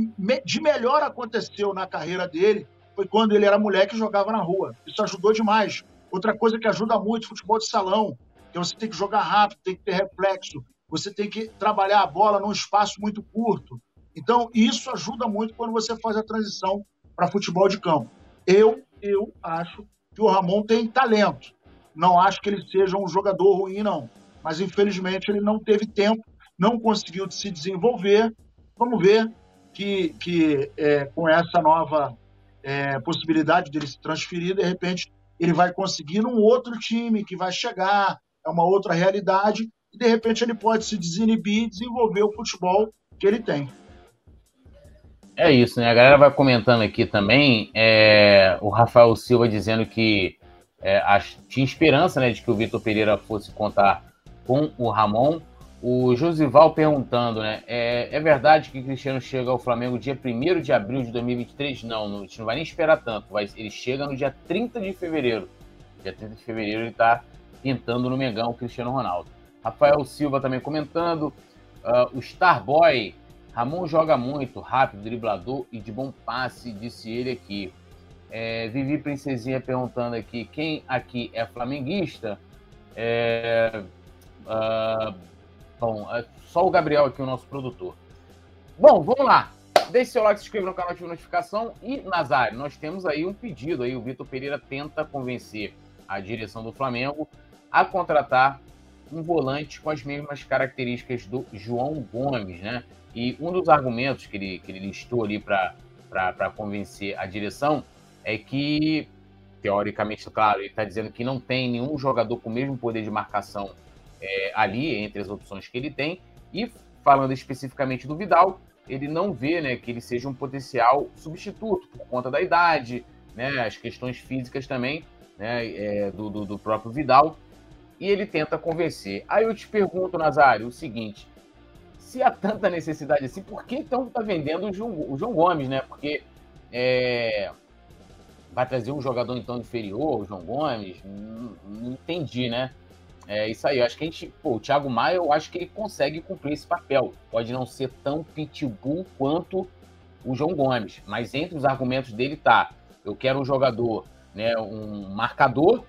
de melhor aconteceu na carreira dele foi quando ele era moleque e jogava na rua. Isso ajudou demais. Outra coisa que ajuda muito, futebol de salão, que você tem que jogar rápido, tem que ter reflexo, você tem que trabalhar a bola num espaço muito curto. Então, isso ajuda muito quando você faz a transição para futebol de campo. Eu, eu acho que o Ramon tem talento. Não acho que ele seja um jogador ruim, não. Mas, infelizmente, ele não teve tempo não conseguiu se desenvolver. Vamos ver que, que é, com essa nova é, possibilidade dele se transferir, de repente ele vai conseguir num outro time que vai chegar, é uma outra realidade, e de repente ele pode se desinibir e desenvolver o futebol que ele tem. É isso, né? A galera vai comentando aqui também, é, o Rafael Silva dizendo que é, tinha esperança né, de que o Vitor Pereira fosse contar com o Ramon. O Josival perguntando, né? É, é, verdade que Cristiano chega ao Flamengo dia 1 de abril de 2023? Não, não, a gente não vai nem esperar tanto. Vai, ele chega no dia 30 de fevereiro. Dia 30 de fevereiro ele está pintando no Mengão o Cristiano Ronaldo. Rafael Silva também comentando. Uh, o Starboy. Ramon joga muito, rápido, driblador e de bom passe, disse ele aqui. É, Vivi Princesinha perguntando aqui: quem aqui é flamenguista? É, uh, Bom, é só o Gabriel aqui, o nosso produtor. Bom, vamos lá. Deixe seu like, se inscreva no canal, ative notificação. E, Nazário, nós temos aí um pedido aí. O Vitor Pereira tenta convencer a direção do Flamengo a contratar um volante com as mesmas características do João Gomes, né? E um dos argumentos que ele, que ele listou ali para convencer a direção é que, teoricamente, claro, ele está dizendo que não tem nenhum jogador com o mesmo poder de marcação é, ali entre as opções que ele tem. E falando especificamente do Vidal, ele não vê né, que ele seja um potencial substituto por conta da idade, né, as questões físicas também né, é, do, do, do, próprio Vidal. E ele tenta convencer. Aí eu te pergunto, Nazário, o seguinte: se há tanta necessidade assim, por que então está vendendo o João, o João, Gomes, né? Porque é, vai trazer um jogador então inferior, o João Gomes? Não, não entendi, né? É isso aí. Eu acho que a gente. Pô, o Thiago Maia, eu acho que ele consegue cumprir esse papel. Pode não ser tão pitbull quanto o João Gomes. Mas entre os argumentos dele tá. Eu quero um jogador, né? Um marcador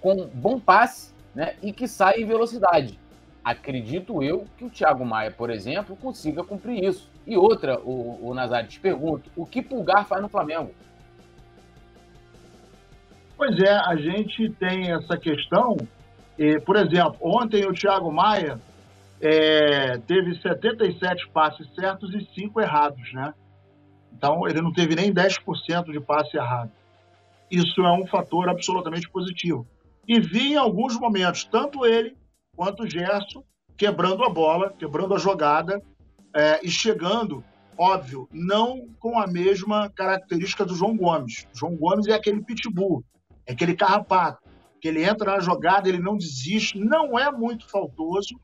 com bom passe, né? E que saia em velocidade. Acredito eu que o Thiago Maia, por exemplo, consiga cumprir isso. E outra, o, o Nazário, te pergunto, o que Pulgar faz no Flamengo? Pois é, a gente tem essa questão e, por exemplo, ontem o Thiago Maia é, teve 77 passes certos e 5 errados, né? Então, ele não teve nem 10% de passe errado. Isso é um fator absolutamente positivo. E vi em alguns momentos, tanto ele quanto o Gerson, quebrando a bola, quebrando a jogada é, e chegando, óbvio, não com a mesma característica do João Gomes. O João Gomes é aquele pitbull, é aquele carrapato que ele entra na jogada, ele não desiste, não é muito faltoso,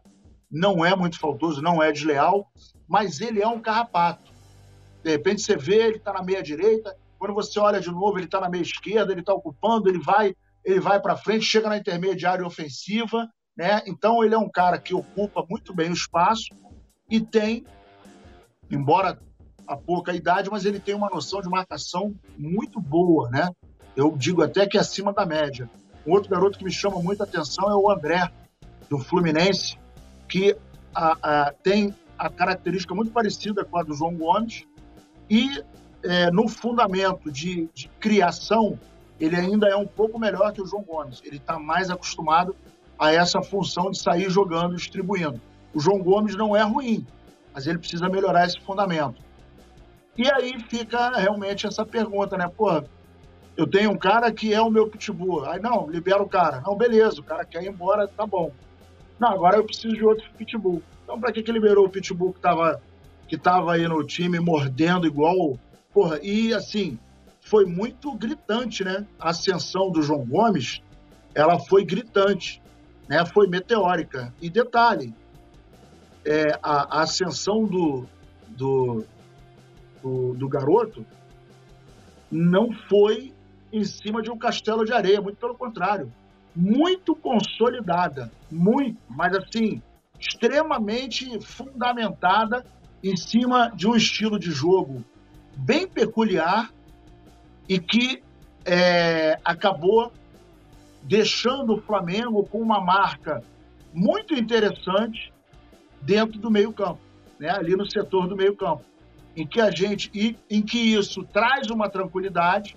não é muito faltoso, não é desleal, mas ele é um carrapato. De repente você vê, ele está na meia direita, quando você olha de novo, ele está na meia esquerda, ele está ocupando, ele vai, ele vai para frente, chega na intermediária ofensiva, né? Então ele é um cara que ocupa muito bem o espaço e tem, embora a pouca idade, mas ele tem uma noção de marcação muito boa, né? Eu digo até que é acima da média. Um outro garoto que me chama muita atenção é o André, do Fluminense, que a, a, tem a característica muito parecida com a do João Gomes, E é, no fundamento de, de, criação, ele ainda é um pouco melhor que o João Gomes. Ele está mais acostumado a essa função de sair jogando, distribuindo. O João Gomes não é ruim, mas ele precisa melhorar esse fundamento. E aí fica realmente essa pergunta, né? Pô, eu tenho um cara que é o meu pitbull. Aí, não, libera o cara. Não, beleza, o cara quer ir embora, tá bom. Não, agora eu preciso de outro pitbull. Então, para que, que liberou o pitbull que estava que tava aí no time mordendo igual. Porra, e assim, foi muito gritante, né? A ascensão do João Gomes, ela foi gritante, né? Foi meteórica. E detalhe, é, a, a ascensão do, do, do, do garoto não foi em cima de um castelo de areia, muito pelo contrário. Muito consolidada, muito, mas assim, extremamente fundamentada em cima de um estilo de jogo bem peculiar e que é, acabou deixando o Flamengo com uma marca muito interessante dentro do meio-campo, né? ali no setor do meio-campo, em que a gente em que isso traz uma tranquilidade,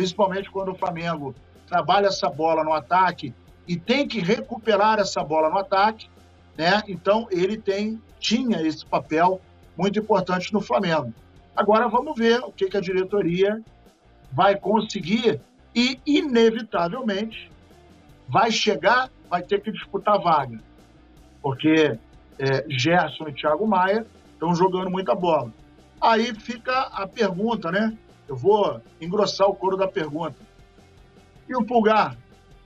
principalmente quando o Flamengo trabalha essa bola no ataque e tem que recuperar essa bola no ataque, né? Então ele tem tinha esse papel muito importante no Flamengo. Agora vamos ver o que, que a diretoria vai conseguir e inevitavelmente vai chegar, vai ter que disputar vaga, porque é, Gerson e Thiago Maia estão jogando muita bola. Aí fica a pergunta, né? Eu vou engrossar o couro da pergunta. E o Pulgar?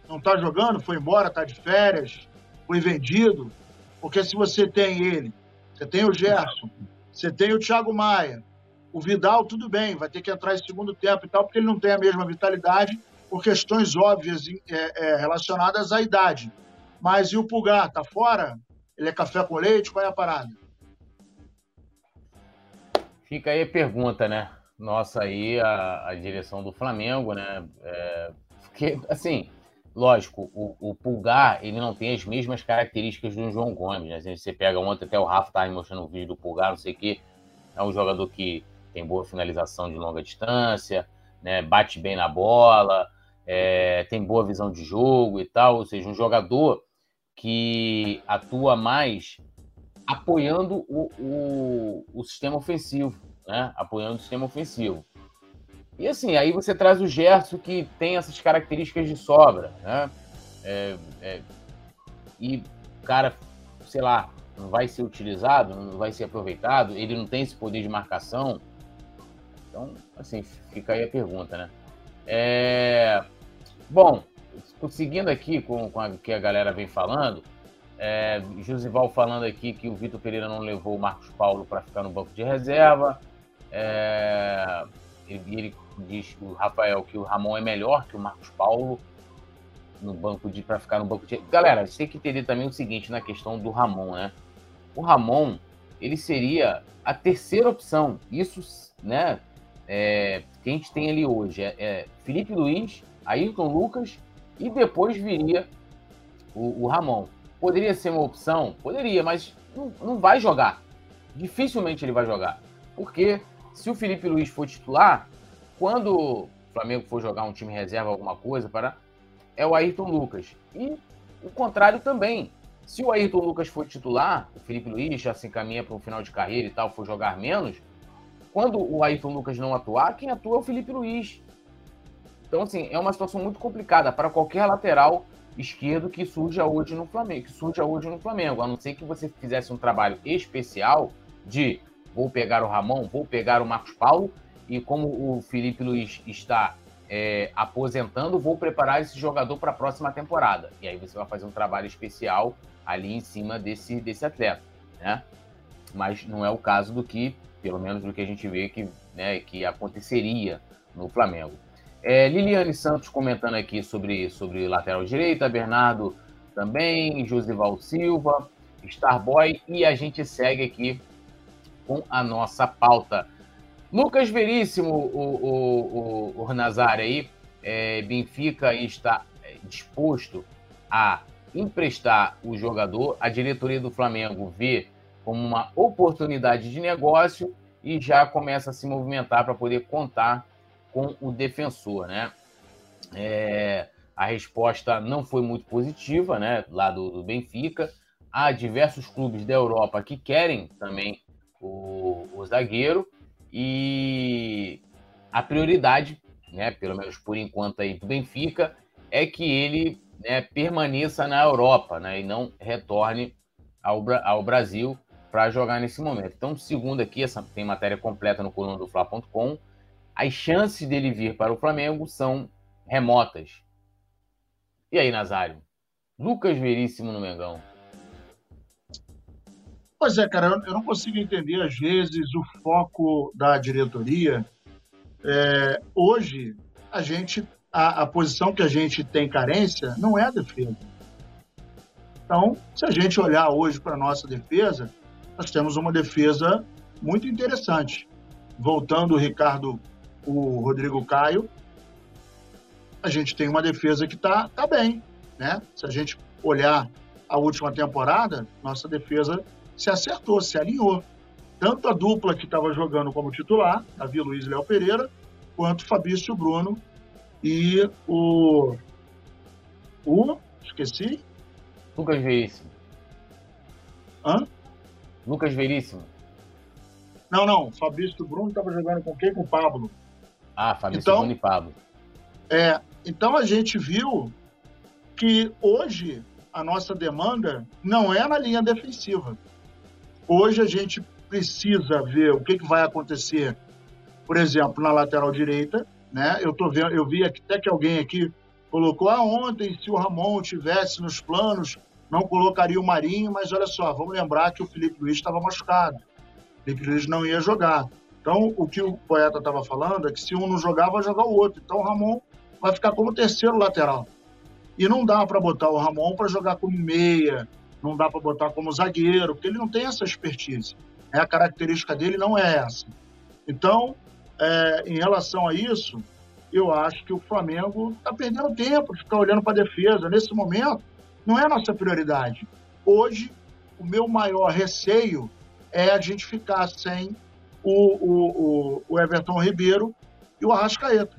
Não está jogando? Foi embora? Está de férias? Foi vendido? Porque se você tem ele, você tem o Gerson, você tem o Thiago Maia, o Vidal, tudo bem, vai ter que entrar em segundo tempo e tal, porque ele não tem a mesma vitalidade por questões óbvias é, é, relacionadas à idade. Mas e o Pulgar? Tá fora? Ele é café com leite? Qual é a parada? Fica aí a pergunta, né? Nossa, aí a, a direção do Flamengo, né? É, porque, assim, lógico, o, o, Pulgar, ele não tem as mesmas características do João Gomes, né? Você pega ontem, até o Rafa estava mostrando o vídeo do Pulgar, não sei o quê. É um jogador que tem boa finalização de longa distância, né? Bate bem na bola, é, tem boa visão de jogo e tal. Ou seja, um jogador que atua mais apoiando o, o, o sistema ofensivo, né? Apoiando o sistema ofensivo. E assim, aí você traz o Gerson que tem essas características de sobra, né? É, é, e cara, sei lá, não vai ser utilizado, não vai ser aproveitado, ele não tem esse poder de marcação. Então, assim, fica aí a pergunta, né? É, bom, seguindo aqui com, com o que a galera vem falando, é, Josival falando aqui que o Vitor Pereira não levou o Marcos Paulo para ficar no banco de reserva. É, ele, ele diz o Rafael que o Ramon é melhor que o Marcos Paulo no banco de para ficar no banco de. Galera, você tem que entender também o seguinte na questão do Ramon, né? O Ramon ele seria a terceira opção. Isso, né? É, que a gente tem ali hoje é, é Felipe Luiz, Ayrton Lucas e depois viria o, o, Ramon. Poderia ser uma opção? Poderia, mas não, não vai jogar. Dificilmente ele vai jogar. Porque se o Felipe Luiz for titular, quando o Flamengo for jogar um time reserva, alguma coisa, para é o Ayrton Lucas. E o contrário também. Se o Ayrton Lucas for titular, o Felipe Luiz já se encaminha para um final de carreira e tal, for jogar menos, quando o Ayrton Lucas não atuar, quem atua é o Felipe Luiz. Então, assim, é uma situação muito complicada para qualquer lateral esquerdo que surja hoje no Flamengo, que surja hoje no Flamengo, a não ser que você fizesse um trabalho especial de vou pegar o Ramon, vou pegar o Marcos Paulo e como o Felipe Luiz está é, aposentando, vou preparar esse jogador para a próxima temporada. E aí você vai fazer um trabalho especial ali em cima desse, desse atleta, né? Mas não é o caso do que, pelo menos do que a gente vê que, né, que aconteceria no Flamengo. É, Liliane Santos comentando aqui sobre, sobre lateral direita, Bernardo também, Josival Silva, Starboy, e a gente segue aqui com a nossa pauta. Lucas Veríssimo, o, o, o, o Nazar aí, é, Benfica está disposto a emprestar o jogador. A diretoria do Flamengo vê como uma oportunidade de negócio e já começa a se movimentar para poder contar com o defensor, né? É, a resposta não foi muito positiva, né? Lá do, do, Benfica. Há diversos clubes da Europa que querem também o, o zagueiro e a prioridade, né? Pelo menos por enquanto aí do Benfica é que ele né, permaneça na Europa, né? E não retorne ao, ao Brasil para jogar nesse momento. Então, segundo aqui, essa tem matéria completa no coluna do Fla.com, as chances dele vir para o Flamengo são remotas. E aí, Nazário? Lucas Veríssimo no Mengão. Pois é, cara, eu não consigo entender, às vezes, o foco da diretoria. É, hoje, a gente, a, a posição que a gente tem carência não é a defesa. Então, se a gente olhar hoje para a nossa defesa, nós temos uma defesa muito interessante. Voltando o Ricardo, o Rodrigo Caio, a gente tem uma defesa que está tá bem. Né? Se a gente olhar a última temporada, nossa defesa se acertou, se alinhou. Tanto a dupla que estava jogando como titular, Davi Luiz e Léo Pereira, quanto Fabrício Bruno e o. O. Esqueci? Lucas Veríssimo. Hã? Lucas Veríssimo. Não, não. Fabrício Bruno estava jogando com quem? Com o Pablo. Ah, Fabrício então, Bruno e Pablo. É, então a gente viu que hoje a nossa demanda não é na linha defensiva. Hoje a gente precisa ver o que, que vai acontecer, por exemplo, na lateral direita. Né? Eu tô vendo, eu vi até que alguém aqui colocou ah, ontem, se o Ramon tivesse nos planos, não colocaria o Marinho, mas olha só, vamos lembrar que o Felipe Luiz estava machucado. O Felipe Luiz não ia jogar. Então, o que o poeta estava falando é que se um não jogar, vai jogar o outro. Então, o Ramon vai ficar como terceiro lateral. E não dá para botar o Ramon para jogar como meia, não dá para botar como zagueiro, porque ele não tem essa expertise. É, a característica dele não é essa. Então, é, em relação a isso, eu acho que o Flamengo está perdendo tempo de ficar olhando para a defesa. Nesse momento, não é a nossa prioridade. Hoje, o meu maior receio é a gente ficar sem o, o, o, Everton Ribeiro e o Arrascaeta,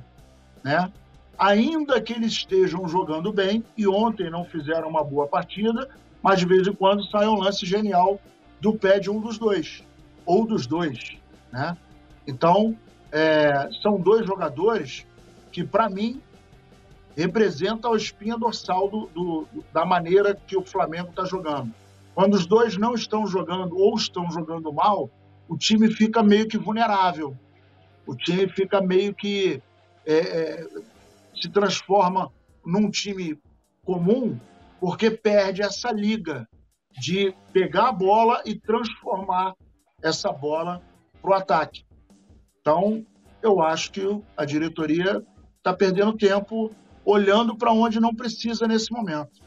né? Ainda que eles estejam jogando bem, e ontem não fizeram uma boa partida, mas de vez em quando sai um lance genial do pé de um dos dois, ou dos dois, né? Então, é, são dois jogadores que, para mim, representa a espinha dorsal do, do, da maneira que o Flamengo está jogando. Quando os dois não estão jogando ou estão jogando mal, o time fica meio que vulnerável. O time fica meio que é, é, se transforma num time comum porque perde essa liga de pegar a bola e transformar essa bola para o ataque. Então, eu acho que a diretoria está perdendo tempo olhando para onde não precisa nesse momento.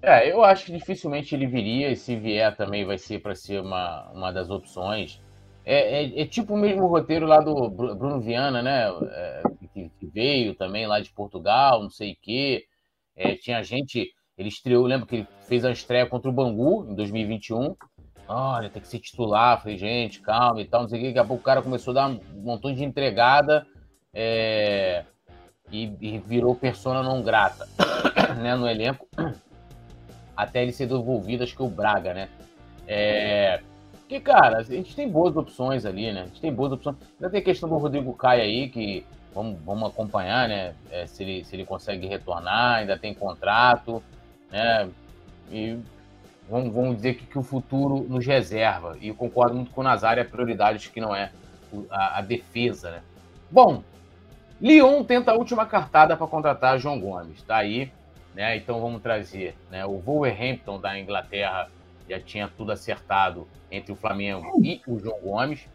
É, eu acho que dificilmente ele viria, e se vier também vai ser para ser uma, uma das opções. É, é, é, tipo o mesmo roteiro lá do Bruno Viana, né? É, que, que, veio também lá de Portugal, não sei o quê. É, tinha gente, ele estreou, lembro que ele fez a estreia contra o Bangu em 2021. Olha, tem que ser titular. Falei, gente, calma e tal, não sei o quê. Daqui a pouco o cara começou a dar um montão de entregada. É, e, e virou persona não grata né, no elenco, até ele ser devolvido, acho que o Braga, né? É, porque, cara, a gente tem boas opções ali, né? A gente tem boas opções. Ainda tem a questão do Rodrigo Caio aí, que vamos, vamos acompanhar, né? É, se, ele, se ele consegue retornar, ainda tem contrato, né? E vamos, vamos dizer que, que o futuro nos reserva. E concordo muito com o Nazário, a prioridade que não é a, a defesa, né? Bom, Lyon tenta a última cartada para contratar João Gomes. Tá aí, né? Então vamos trazer, né? O Wolverhampton da Inglaterra já tinha tudo acertado entre o Flamengo e o João Gomes,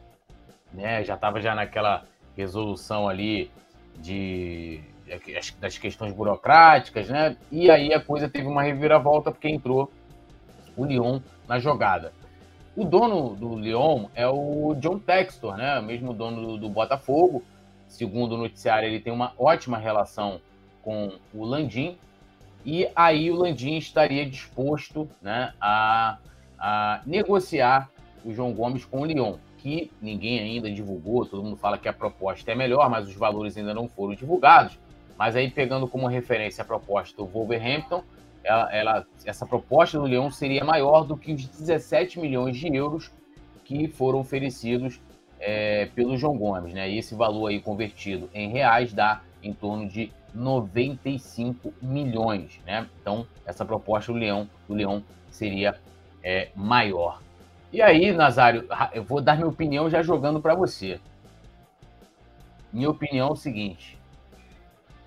né? Já estava já naquela resolução ali de das questões burocráticas, né? E aí a coisa teve uma reviravolta porque entrou o Lyon na jogada. O dono do Lyon é o John Textor, né? O mesmo dono do, do Botafogo segundo o noticiário, ele tem uma ótima relação com o Landim, e aí o Landim estaria disposto né, a, a negociar o João Gomes com o Lyon, que ninguém ainda divulgou, todo mundo fala que a proposta é melhor, mas os valores ainda não foram divulgados. Mas aí, pegando como referência a proposta do Wolverhampton, ela, ela, essa proposta do Leão seria maior do que os 17 milhões de euros que foram oferecidos é, pelo João Gomes. Né? E esse valor aí convertido em reais dá em torno de 95 milhões. Né? Então, essa proposta do Leão, do Leão seria é, maior. E aí, Nazário, eu vou dar minha opinião já jogando para você. Minha opinião é o seguinte: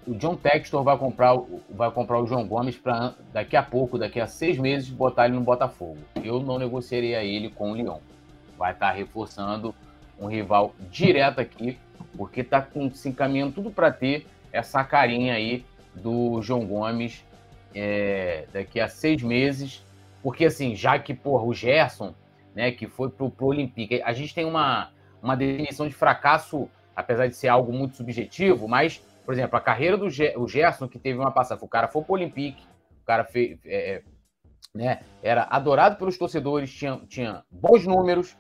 o John Textor vai comprar, vai comprar o João Gomes para daqui a pouco, daqui a seis meses, botar ele no Botafogo. Eu não negociaria ele com o Lyon. Vai estar tá reforçando um rival direto aqui, porque está se encaminhando tudo para ter essa carinha aí do João Gomes é, daqui a seis meses. Porque assim, já que porra, o Gerson, né, que foi pro, pro Olympique, a gente tem uma, uma definição de fracasso, apesar de ser algo muito subjetivo, mas por exemplo, a carreira do Gerson, que teve uma passagem, o cara foi pro Olympique, o cara fez, é, é, né, era adorado pelos torcedores, tinha, tinha bons números,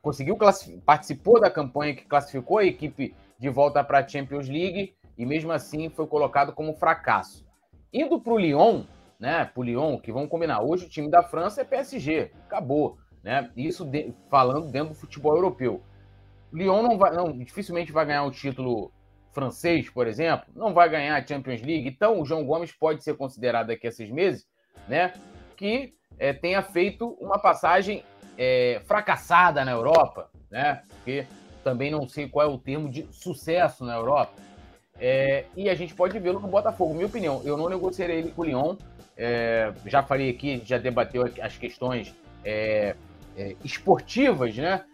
conseguiu participou da campanha que classificou a equipe de volta para a Champions League e mesmo assim foi colocado como fracasso. Indo para o Lyon, né, para o Lyon, que vamos combinar, hoje o time da França é PSG, acabou, né? Isso de, falando dentro do futebol europeu. Lyon não vai, não, dificilmente vai ganhar o título francês, por exemplo, não vai ganhar a Champions League. Então, o João Gomes pode ser considerado daqui a seis meses, né? Que é, tenha feito uma passagem é, fracassada na Europa, né? Porque também não sei qual é o termo de sucesso na Europa. É, e a gente pode vê-lo no Botafogo. Minha opinião, eu não negociarei ele com o Lyon. É, já falei aqui, já debateu as questões é, esportivas, né?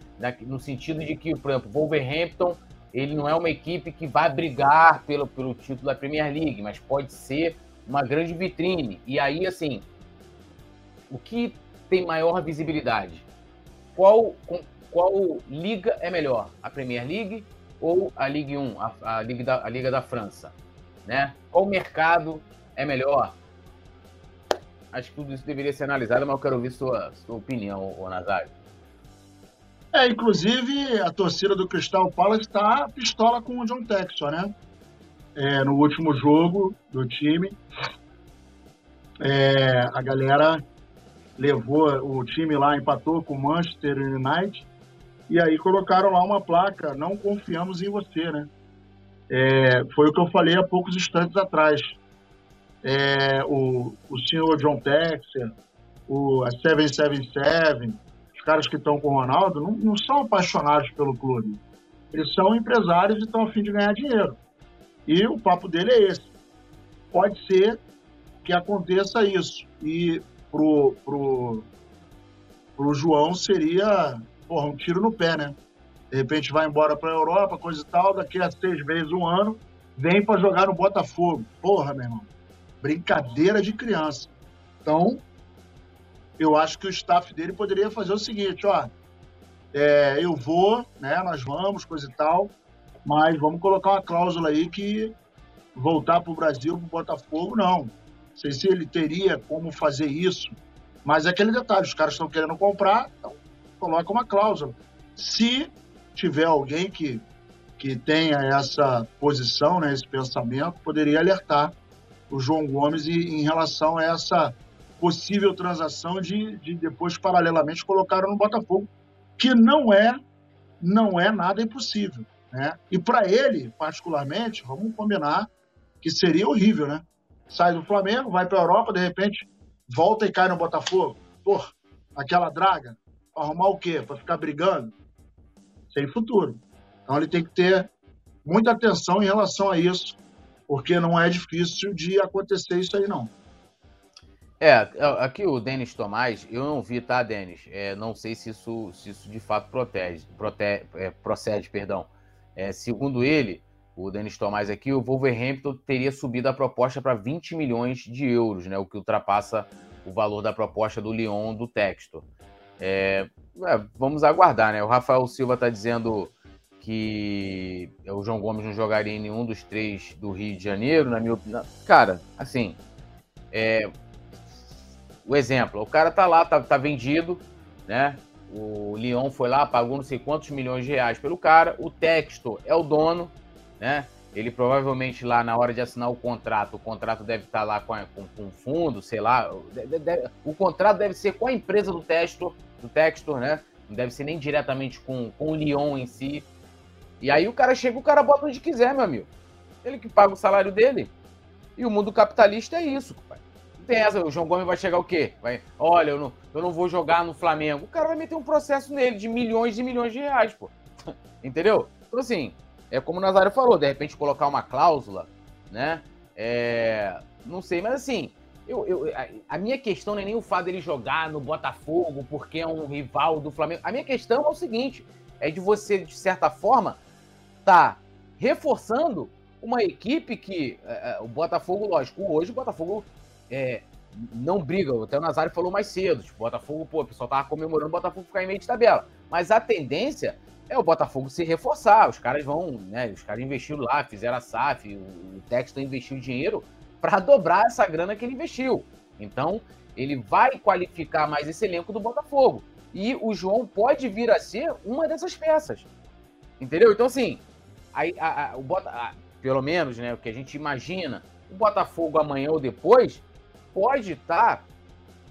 no sentido de que, por exemplo, Wolverhampton ele não é uma equipe que vai brigar pelo, pelo título da Premier League, mas pode ser uma grande vitrine. E aí, assim, o que tem maior visibilidade? Qual, qual liga é melhor? A Premier League ou a Ligue 1, a, a, Liga, da, a Liga da França? Né? Qual mercado é melhor? Acho que tudo isso deveria ser analisado, mas eu quero ouvir sua, sua opinião, Nazário. É, inclusive a torcida do Crystal Palace está pistola com o John Texor, né? É, no último jogo do time, é, a galera levou o time lá, empatou com o Manchester United e aí colocaram lá uma placa, não confiamos em você, né? É, foi o que eu falei há poucos instantes atrás. É, o, o senhor John Texer, o a 777, os caras que estão com o Ronaldo não, não são apaixonados pelo clube. Eles são empresários e estão a fim de ganhar dinheiro. E o papo dele é esse. Pode ser que aconteça isso. E pro, pro, pro João seria porra, um tiro no pé, né? De repente vai embora para a Europa, coisa e tal, daqui a seis meses, um ano, vem para jogar no Botafogo. Porra, meu irmão. Brincadeira de criança. Então, eu acho que o staff dele poderia fazer o seguinte, ó, é, eu vou, né, nós vamos, coisa e tal, mas vamos colocar uma cláusula aí que voltar para o Brasil, para o Botafogo, não. Não sei se ele teria como fazer isso, mas é aquele detalhe, os caras estão querendo comprar, então coloca uma cláusula. Se tiver alguém que, que tenha essa posição, né, esse pensamento, poderia alertar o João Gomes em relação a essa possível transação de, de depois, paralelamente, colocaram no Botafogo, que não é, não é nada impossível. Né? E para ele, particularmente, vamos combinar que seria horrível, né? Sai do Flamengo, vai para a Europa, de repente volta e cai no Botafogo. Pô, aquela draga, arrumar o quê? Para ficar brigando? Sem futuro. Então ele tem que ter muita atenção em relação a isso, porque não é difícil de acontecer isso aí, não. É, aqui o Denis Tomás, eu não vi, tá, Denis? É, não sei se isso, se isso de fato protege, prote, é, procede, perdão. É, segundo ele, o Denis Tomás aqui, o Wolverhampton teria subido a proposta para 20 milhões de euros, né? O que ultrapassa o valor da proposta do Lyon do Textor. É, é, vamos aguardar, né? O Rafael Silva está dizendo que o João Gomes não jogaria em nenhum dos três do Rio de Janeiro, na minha opinião. Cara, assim, é, o exemplo, o cara tá lá, tá, tá vendido, né? O Lyon foi lá, pagou não sei quantos milhões de reais pelo cara. O Textor é o dono, né? Ele provavelmente lá na hora de assinar o contrato, o contrato deve estar lá com, com, com fundo, sei lá. o contrato deve ser com a empresa do Textor, do Textor, né? Não deve ser nem diretamente com, com o Lyon em si. E aí o cara chega, o cara bota onde quiser, meu amigo. Ele que paga o salário dele. E o mundo capitalista é isso, pai. Não tem essa, o João Gomes vai chegar o quê? Vai, olha, eu não, eu não vou jogar no Flamengo. O cara vai meter um processo nele de milhões e milhões de reais, pô. Entendeu? Então, assim, é como o Nazário falou, de repente colocar uma cláusula, né? É, não sei, mas assim, eu, eu, a, minha questão não é nem o fato dele jogar no Botafogo porque é um rival do Flamengo. A minha questão é o seguinte: é de você, de certa forma, tá reforçando uma equipe que. É, é o Botafogo, lógico, hoje o Botafogo é, não briga. Até o Nazário falou mais cedo. Tipo, o Botafogo, pô, o pessoal tava comemorando o Botafogo ficar em meio de tabela. Mas a tendência é o Botafogo se reforçar. Os caras vão, né? Os caras investiram lá, fizeram a SAF, o, o Texto investiu dinheiro para dobrar essa grana que ele investiu. Então, ele vai qualificar mais esse elenco do Botafogo. E o João pode vir a ser uma dessas peças. Entendeu? Então, assim, aí, a, a, o Bota, a, pelo menos, né, o que a gente imagina, o Botafogo amanhã ou depois pode estar tá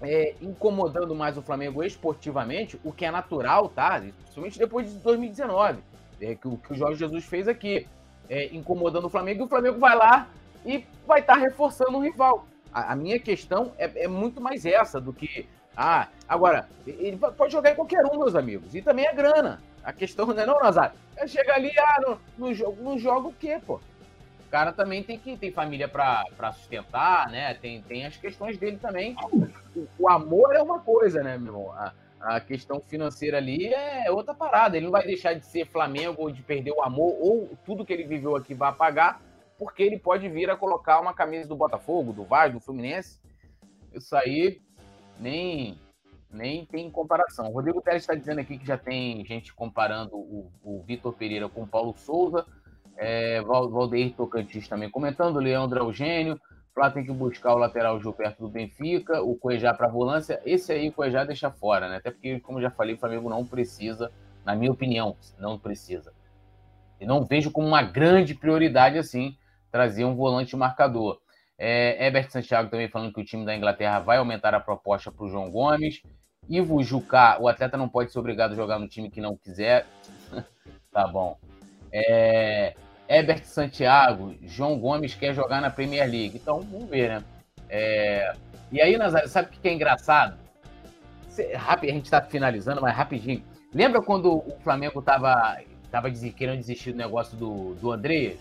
é, incomodando mais o Flamengo esportivamente, o que é natural, tá? Principalmente depois de 2019, é, que, o, que o Jorge Jesus fez aqui, é, incomodando o Flamengo, e o Flamengo vai lá e vai estar tá reforçando o rival. A, a minha questão é, é, muito mais essa do que. Ah, agora, ele pode jogar em qualquer um, meus amigos, e também é grana. A questão não é não, Nazário. Chegar ali, ah, no, no jogo, no jogo o quê, pô? O cara também tem que tem família para sustentar, né? Tem, tem as questões dele também. O, o amor é uma coisa, né, meu irmão? A, a questão financeira ali é outra parada. Ele não vai deixar de ser Flamengo ou de perder o amor ou tudo que ele viveu aqui vai apagar, porque ele pode vir a colocar uma camisa do Botafogo, do Vasco, do Fluminense. Isso aí nem nem tem comparação. O Rodrigo Teles está dizendo aqui que já tem gente comparando o, o Vitor Pereira com o Paulo Souza. É, Valdeir Tocantins também comentando, Leandro Eugênio, Flá tem que buscar o lateral Gilberto do Benfica, o Cuejá para volância, esse aí o Cuejá deixa fora, né? Até porque, como já falei, o Flamengo não precisa, na minha opinião, não precisa. E não vejo como uma grande prioridade assim trazer um volante marcador. É, Herbert Santiago também falando que o time da Inglaterra vai aumentar a proposta para o João Gomes. Ivo Jucá, o atleta não pode ser obrigado a jogar no time que não quiser. tá bom. É, Herbert Santiago, João Gomes quer jogar na Premier League. Então, vamos ver, né? É... E aí, Nazário, sabe o que é engraçado? Cê, rápido, a gente está finalizando, mas rapidinho. Lembra quando o Flamengo tava, tava querendo desistir do negócio do, do Andreas?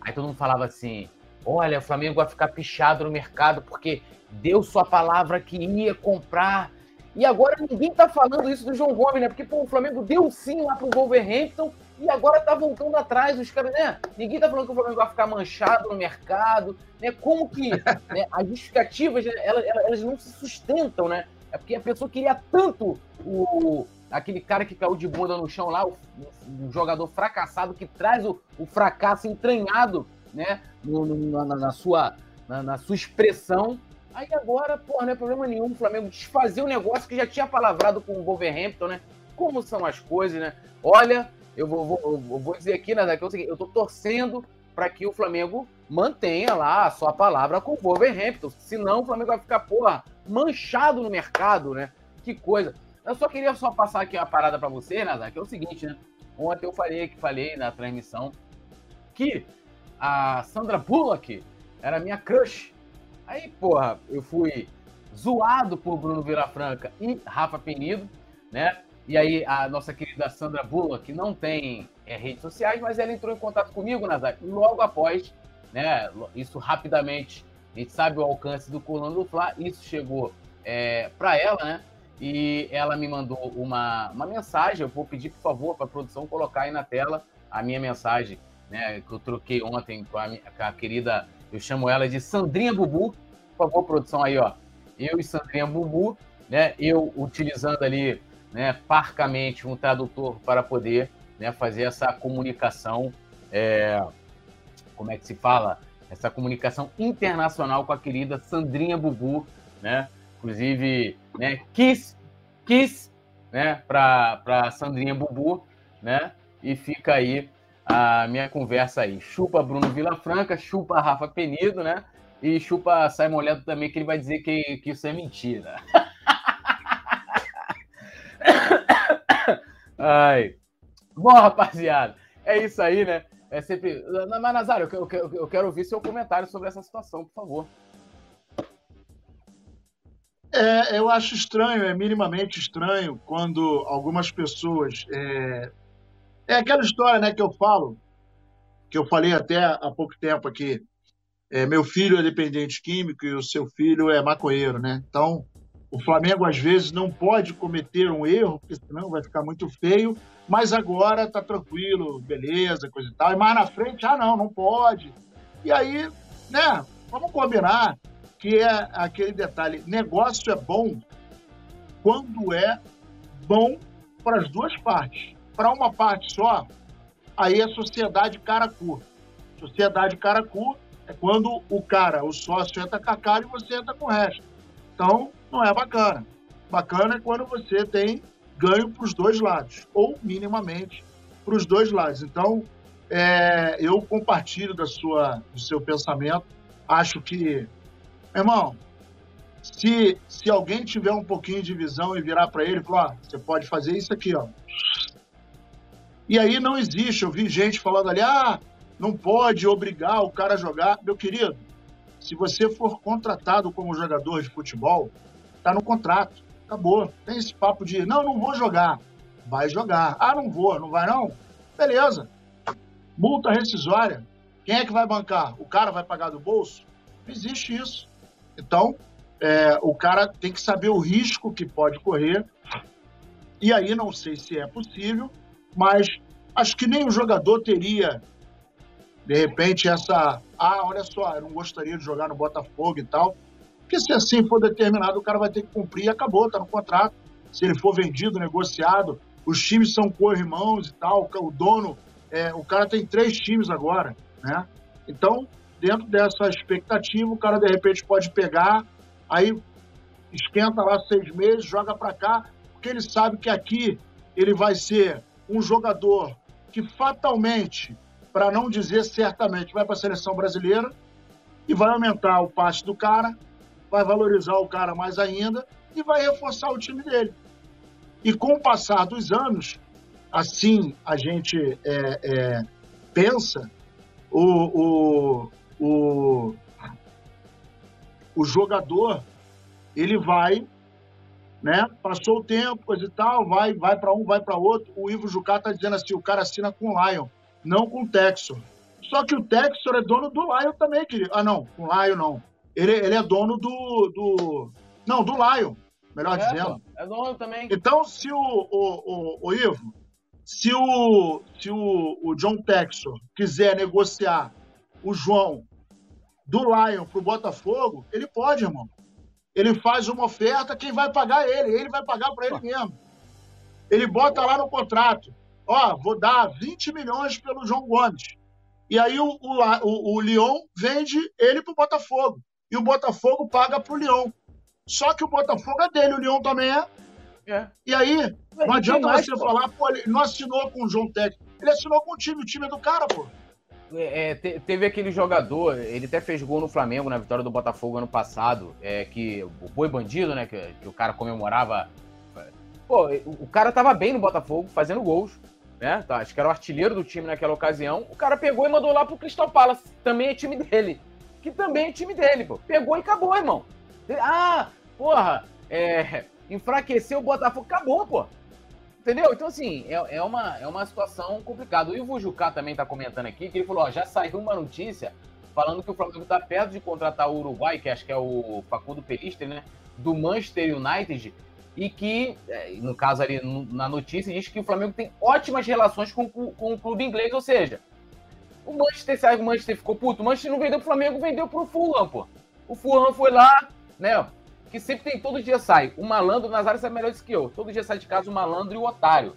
Aí todo mundo falava assim: olha, o Flamengo vai ficar pichado no mercado porque deu sua palavra que ia comprar. E agora ninguém tá falando isso do João Gomes, né? Porque pô, o Flamengo deu sim lá pro Wolverhampton e agora tá voltando atrás, os caras, né? Ninguém tá falando que o Flamengo vai ficar manchado no mercado, né? Como que né, as justificativas, né, elas, elas não se sustentam, né? É porque a pessoa queria tanto o, aquele cara que caiu de bunda no chão lá, o, o jogador fracassado que traz o, o fracasso entranhado, né? No, no, na, na, sua, na, na, sua expressão. Aí agora, pô, não é problema nenhum o Flamengo desfazer o negócio que já tinha palavrado com o Wolverhampton, né? Como são as coisas, né? Olha, eu vou, vou, eu vou dizer aqui, né, que é o seguinte, eu tô torcendo para que o Flamengo mantenha lá a sua palavra com o Wolverhampton. Senão o Flamengo vai ficar, porra, manchado no mercado, né? Que coisa. Eu só queria só passar aqui uma parada para você, Nazar, que é o seguinte, né? Ontem eu falei que falei na transmissão que a Sandra Bullock era minha crush. Aí, porra, eu fui zoado por Bruno Vilafranca e Rafa Penido, né? E aí, a nossa querida Sandra Bula, que não tem é, redes sociais, mas ela entrou em contato comigo, Nazar, logo após, né? Isso rapidamente, a gente sabe o alcance do Colando do Fla, isso chegou é, para ela, né? E ela me mandou uma, uma mensagem. Eu vou pedir, por favor, para a produção colocar aí na tela a minha mensagem, né? Que eu troquei ontem com a, com a querida, eu chamo ela de Sandrinha Bubu. Por favor, produção aí, ó. Eu e Sandrinha Bubu, né? Eu utilizando ali né, parcamente um tradutor para poder né, fazer essa comunicação, é, como é que se fala? Essa comunicação internacional com a querida Sandrinha Bubu, né? Inclusive, né, quis, quis né, para Sandrinha Bubu, né? E fica aí a minha conversa aí. Chupa Bruno Vilafranca, chupa Rafa Penido, né? E chupa Simon Leto também, que ele vai dizer que, que isso é mentira. Ai. Bom, rapaziada, é isso aí, né? É sempre. Mas, Nazário, eu, eu, eu quero ouvir seu comentário sobre essa situação, por favor. É, eu acho estranho, é minimamente estranho, quando algumas pessoas. É, é aquela história né, que eu falo, que eu falei até há pouco tempo aqui. É, meu filho é dependente químico e o seu filho é maconheiro, né? Então, o Flamengo às vezes não pode cometer um erro, porque senão vai ficar muito feio, mas agora tá tranquilo, beleza, coisa e tal. E mais na frente, ah, não, não pode. E aí, né, vamos combinar que é aquele detalhe: negócio é bom quando é bom para as duas partes. Para uma parte só, aí é sociedade cara cu. Sociedade cara cu é quando o cara, o sócio entra com a cara e você entra com o resto. Então, não é bacana. Bacana é quando você tem ganho para os dois lados, ou minimamente para os dois lados. Então, é, eu compartilho da sua, do seu pensamento. Acho que, irmão, se, se alguém tiver um pouquinho de visão e virar para ele e falar, ah, você pode fazer isso aqui, ó. E aí não existe. Eu vi gente falando ali, ah, não pode obrigar o cara a jogar. Meu querido, se você for contratado como jogador de futebol, está no contrato. Acabou. Tem esse papo de, não, não vou jogar. Vai jogar. Ah, não vou, não vai não? Beleza. Multa rescisória. Quem é que vai bancar? O cara vai pagar do bolso? Não existe isso. Então, é, o cara tem que saber o risco que pode correr. E aí, não sei se é possível, mas acho que nem o jogador teria, de repente, essa. Ah, olha só, eu não gostaria de jogar no Botafogo e tal. Porque se assim for determinado, o cara vai ter que cumprir e acabou, tá no contrato. Se ele for vendido, negociado, os times são co-irmãos e tal, o dono, é, o cara tem três times agora, né? Então, dentro dessa expectativa, o cara de repente pode pegar, aí esquenta lá seis meses, joga para cá, porque ele sabe que aqui ele vai ser um jogador que fatalmente, para não dizer certamente, vai para a seleção brasileira e vai aumentar o passe do cara, vai valorizar o cara mais ainda e vai reforçar o time dele. E com o passar dos anos, assim a gente é, é, pensa, o, o, o, o jogador ele vai, né? Passou o tempo, coisa e tal, vai, vai para um, vai para outro. O Ivo Jucá tá dizendo assim: o cara assina com o Lion, não com o Texor. Só que o Texor é dono do Lion também, querido. Ah, não, com o Lion não. Ele, ele é dono do, do. Não, do Lion, melhor é, dizendo. É dono também. Então, se o, o, o, o Ivo, se o, se o, o John Texor quiser negociar o João do Lion pro Botafogo, ele pode, irmão. Ele faz uma oferta, quem vai pagar é ele, ele vai pagar para ele mesmo. Ele bota lá no contrato, ó, vou dar 20 milhões pelo João Gomes. E aí o, o, o, o Lyon vende ele pro Botafogo e o Botafogo paga para o Leão. Só que o Botafogo é dele, o Leão também é. é. E aí, não adianta mais, você pô. falar, pô, ele não assinou com o João Técnico. Ele assinou com o time, o time é do cara, pô. É, te, teve aquele jogador, ele até fez gol no Flamengo na vitória do Botafogo ano passado, é, que o Boi Bandido, né, que, que o cara comemorava. Pô, o, o cara tava bem no Botafogo, fazendo gols, né? Tá, acho que era o artilheiro do time naquela ocasião. O cara pegou e mandou lá pro Crystal Palace, também é time dele que também é time dele, pô. Pegou e acabou, irmão. Ah, porra, é, enfraqueceu o Botafogo, acabou, pô. Entendeu? Então, assim, é, é, uma, é uma situação complicada. O Ivo Jucá também tá comentando aqui que ele falou: ó, já saiu uma notícia falando que o Flamengo tá perto de contratar o Uruguai, que acho que é o Facundo Pelister, né? Do Manchester United. E que, é, no caso ali na notícia, diz que o Flamengo tem ótimas relações com, com o clube inglês, ou seja, o Manchester, sabe, o Manchester ficou puto. O Manchester não vendeu pro Flamengo, vendeu pro Fulham, pô. O Fulham foi lá, né? Que sempre tem, todo dia sai. O malandro, o Nazário sabe melhor disso que eu. Todo dia sai de casa o malandro e o otário.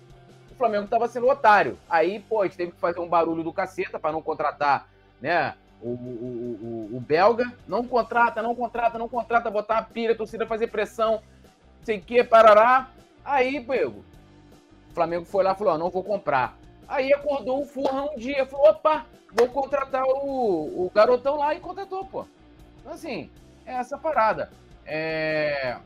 O Flamengo tava sendo otário. Aí, pô, a gente teve que fazer um barulho do caceta para não contratar, né? O, o, o, o, belga. Não contrata, não contrata, não contrata, botar a pilha, a torcida fazer pressão, sei que, parará. Aí, pego, o Flamengo foi lá e falou: ó, não vou comprar. Aí acordou o Furra um dia, falou: opa, vou contratar o, o garotão lá e contratou, pô. Então, assim, é essa parada. É...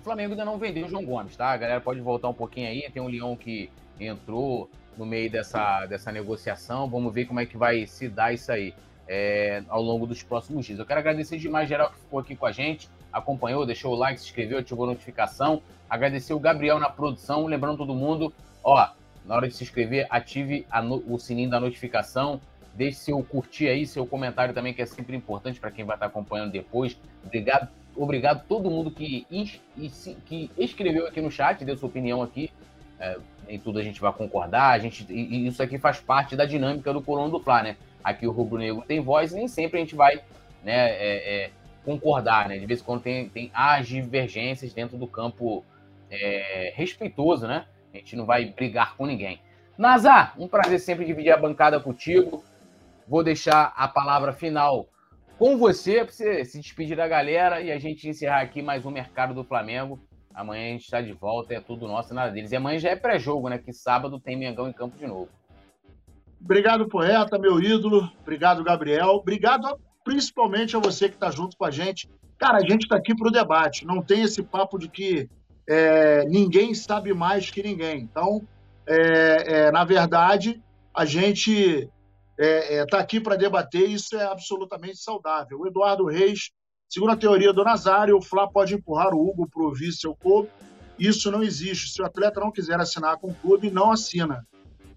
O Flamengo ainda não vendeu o João Gomes, tá? A galera pode voltar um pouquinho aí. Tem um Leão que entrou no meio dessa, dessa negociação. Vamos ver como é que vai se dar isso aí é, ao longo dos próximos dias. Eu quero agradecer demais geral que ficou aqui com a gente, acompanhou, deixou o like, se inscreveu, ativou a notificação. Agradecer o Gabriel na produção. Lembrando todo mundo, ó, na hora de se inscrever, ative no, o sininho da notificação. Deixe seu curtir aí, seu comentário também, que é sempre importante para quem vai estar acompanhando depois. Obrigado, obrigado todo mundo que, que escreveu aqui no chat, deu sua opinião aqui. É, em tudo a gente vai concordar. A gente, e isso aqui faz parte da dinâmica do Coluna do Fla, né? Aqui o Rubro Negro tem voz nem sempre a gente vai né, é, é, concordar, né? De vez em quando tem, tem as divergências dentro do campo é, respeitoso, né? A gente não vai brigar com ninguém. Nazar, um prazer sempre dividir a bancada contigo. Vou deixar a palavra final com você, para você se despedir da galera e a gente encerrar aqui mais um Mercado do Flamengo. Amanhã a gente está de volta, é tudo nosso, nada deles. E amanhã já é pré-jogo, né? Que sábado tem Mengão em campo de novo. Obrigado, poeta, meu ídolo. Obrigado, Gabriel. Obrigado principalmente a você que está junto com a gente. Cara, a gente está aqui para o debate. Não tem esse papo de que é, ninguém sabe mais que ninguém. Então, é, é, na verdade, a gente é, é, aqui para debater. Isso é absolutamente saudável. O Eduardo Reis Segundo a teoria do Nazário, o Fla pode empurrar o Hugo para ouvir seu clube. Isso não existe. Se o atleta não quiser assinar com o clube, não assina.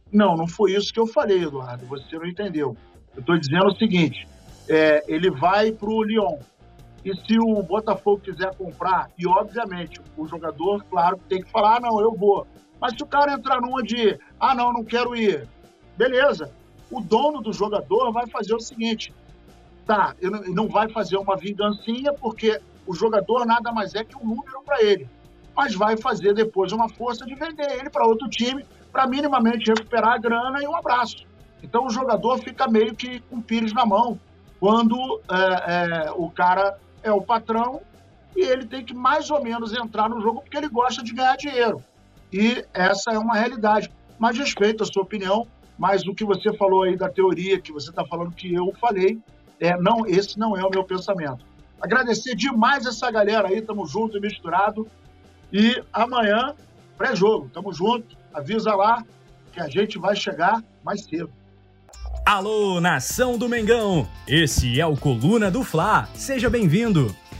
Não, não foi isso que eu falei, Eduardo. Você não entendeu. Eu estou dizendo o seguinte: é, ele vai para o Lyon. E se o Botafogo quiser comprar, e obviamente o jogador, claro, tem que falar: ah, não, eu vou. Mas se o cara entrar numa de, ah, não, não quero ir, beleza. O dono do jogador vai fazer o seguinte: tá, ele não vai fazer uma vingancinha, porque o jogador nada mais é que um número para ele. Mas vai fazer depois uma força de vender ele para outro time, para minimamente recuperar a grana e um abraço. Então o jogador fica meio que com pires na mão quando é, é, o cara é o patrão e ele tem que mais ou menos entrar no jogo porque ele gosta de ganhar dinheiro. E essa é uma realidade. Mas respeito a sua opinião, mas o que você falou aí da teoria, que você está falando que eu falei, é, não, esse não é o meu pensamento. Agradecer demais essa galera aí, tamo junto e misturado. E amanhã, pré-jogo, tamo junto. Avisa lá que a gente vai chegar mais cedo. Alô, nação do Mengão! Esse é o Coluna do Fla. Seja bem-vindo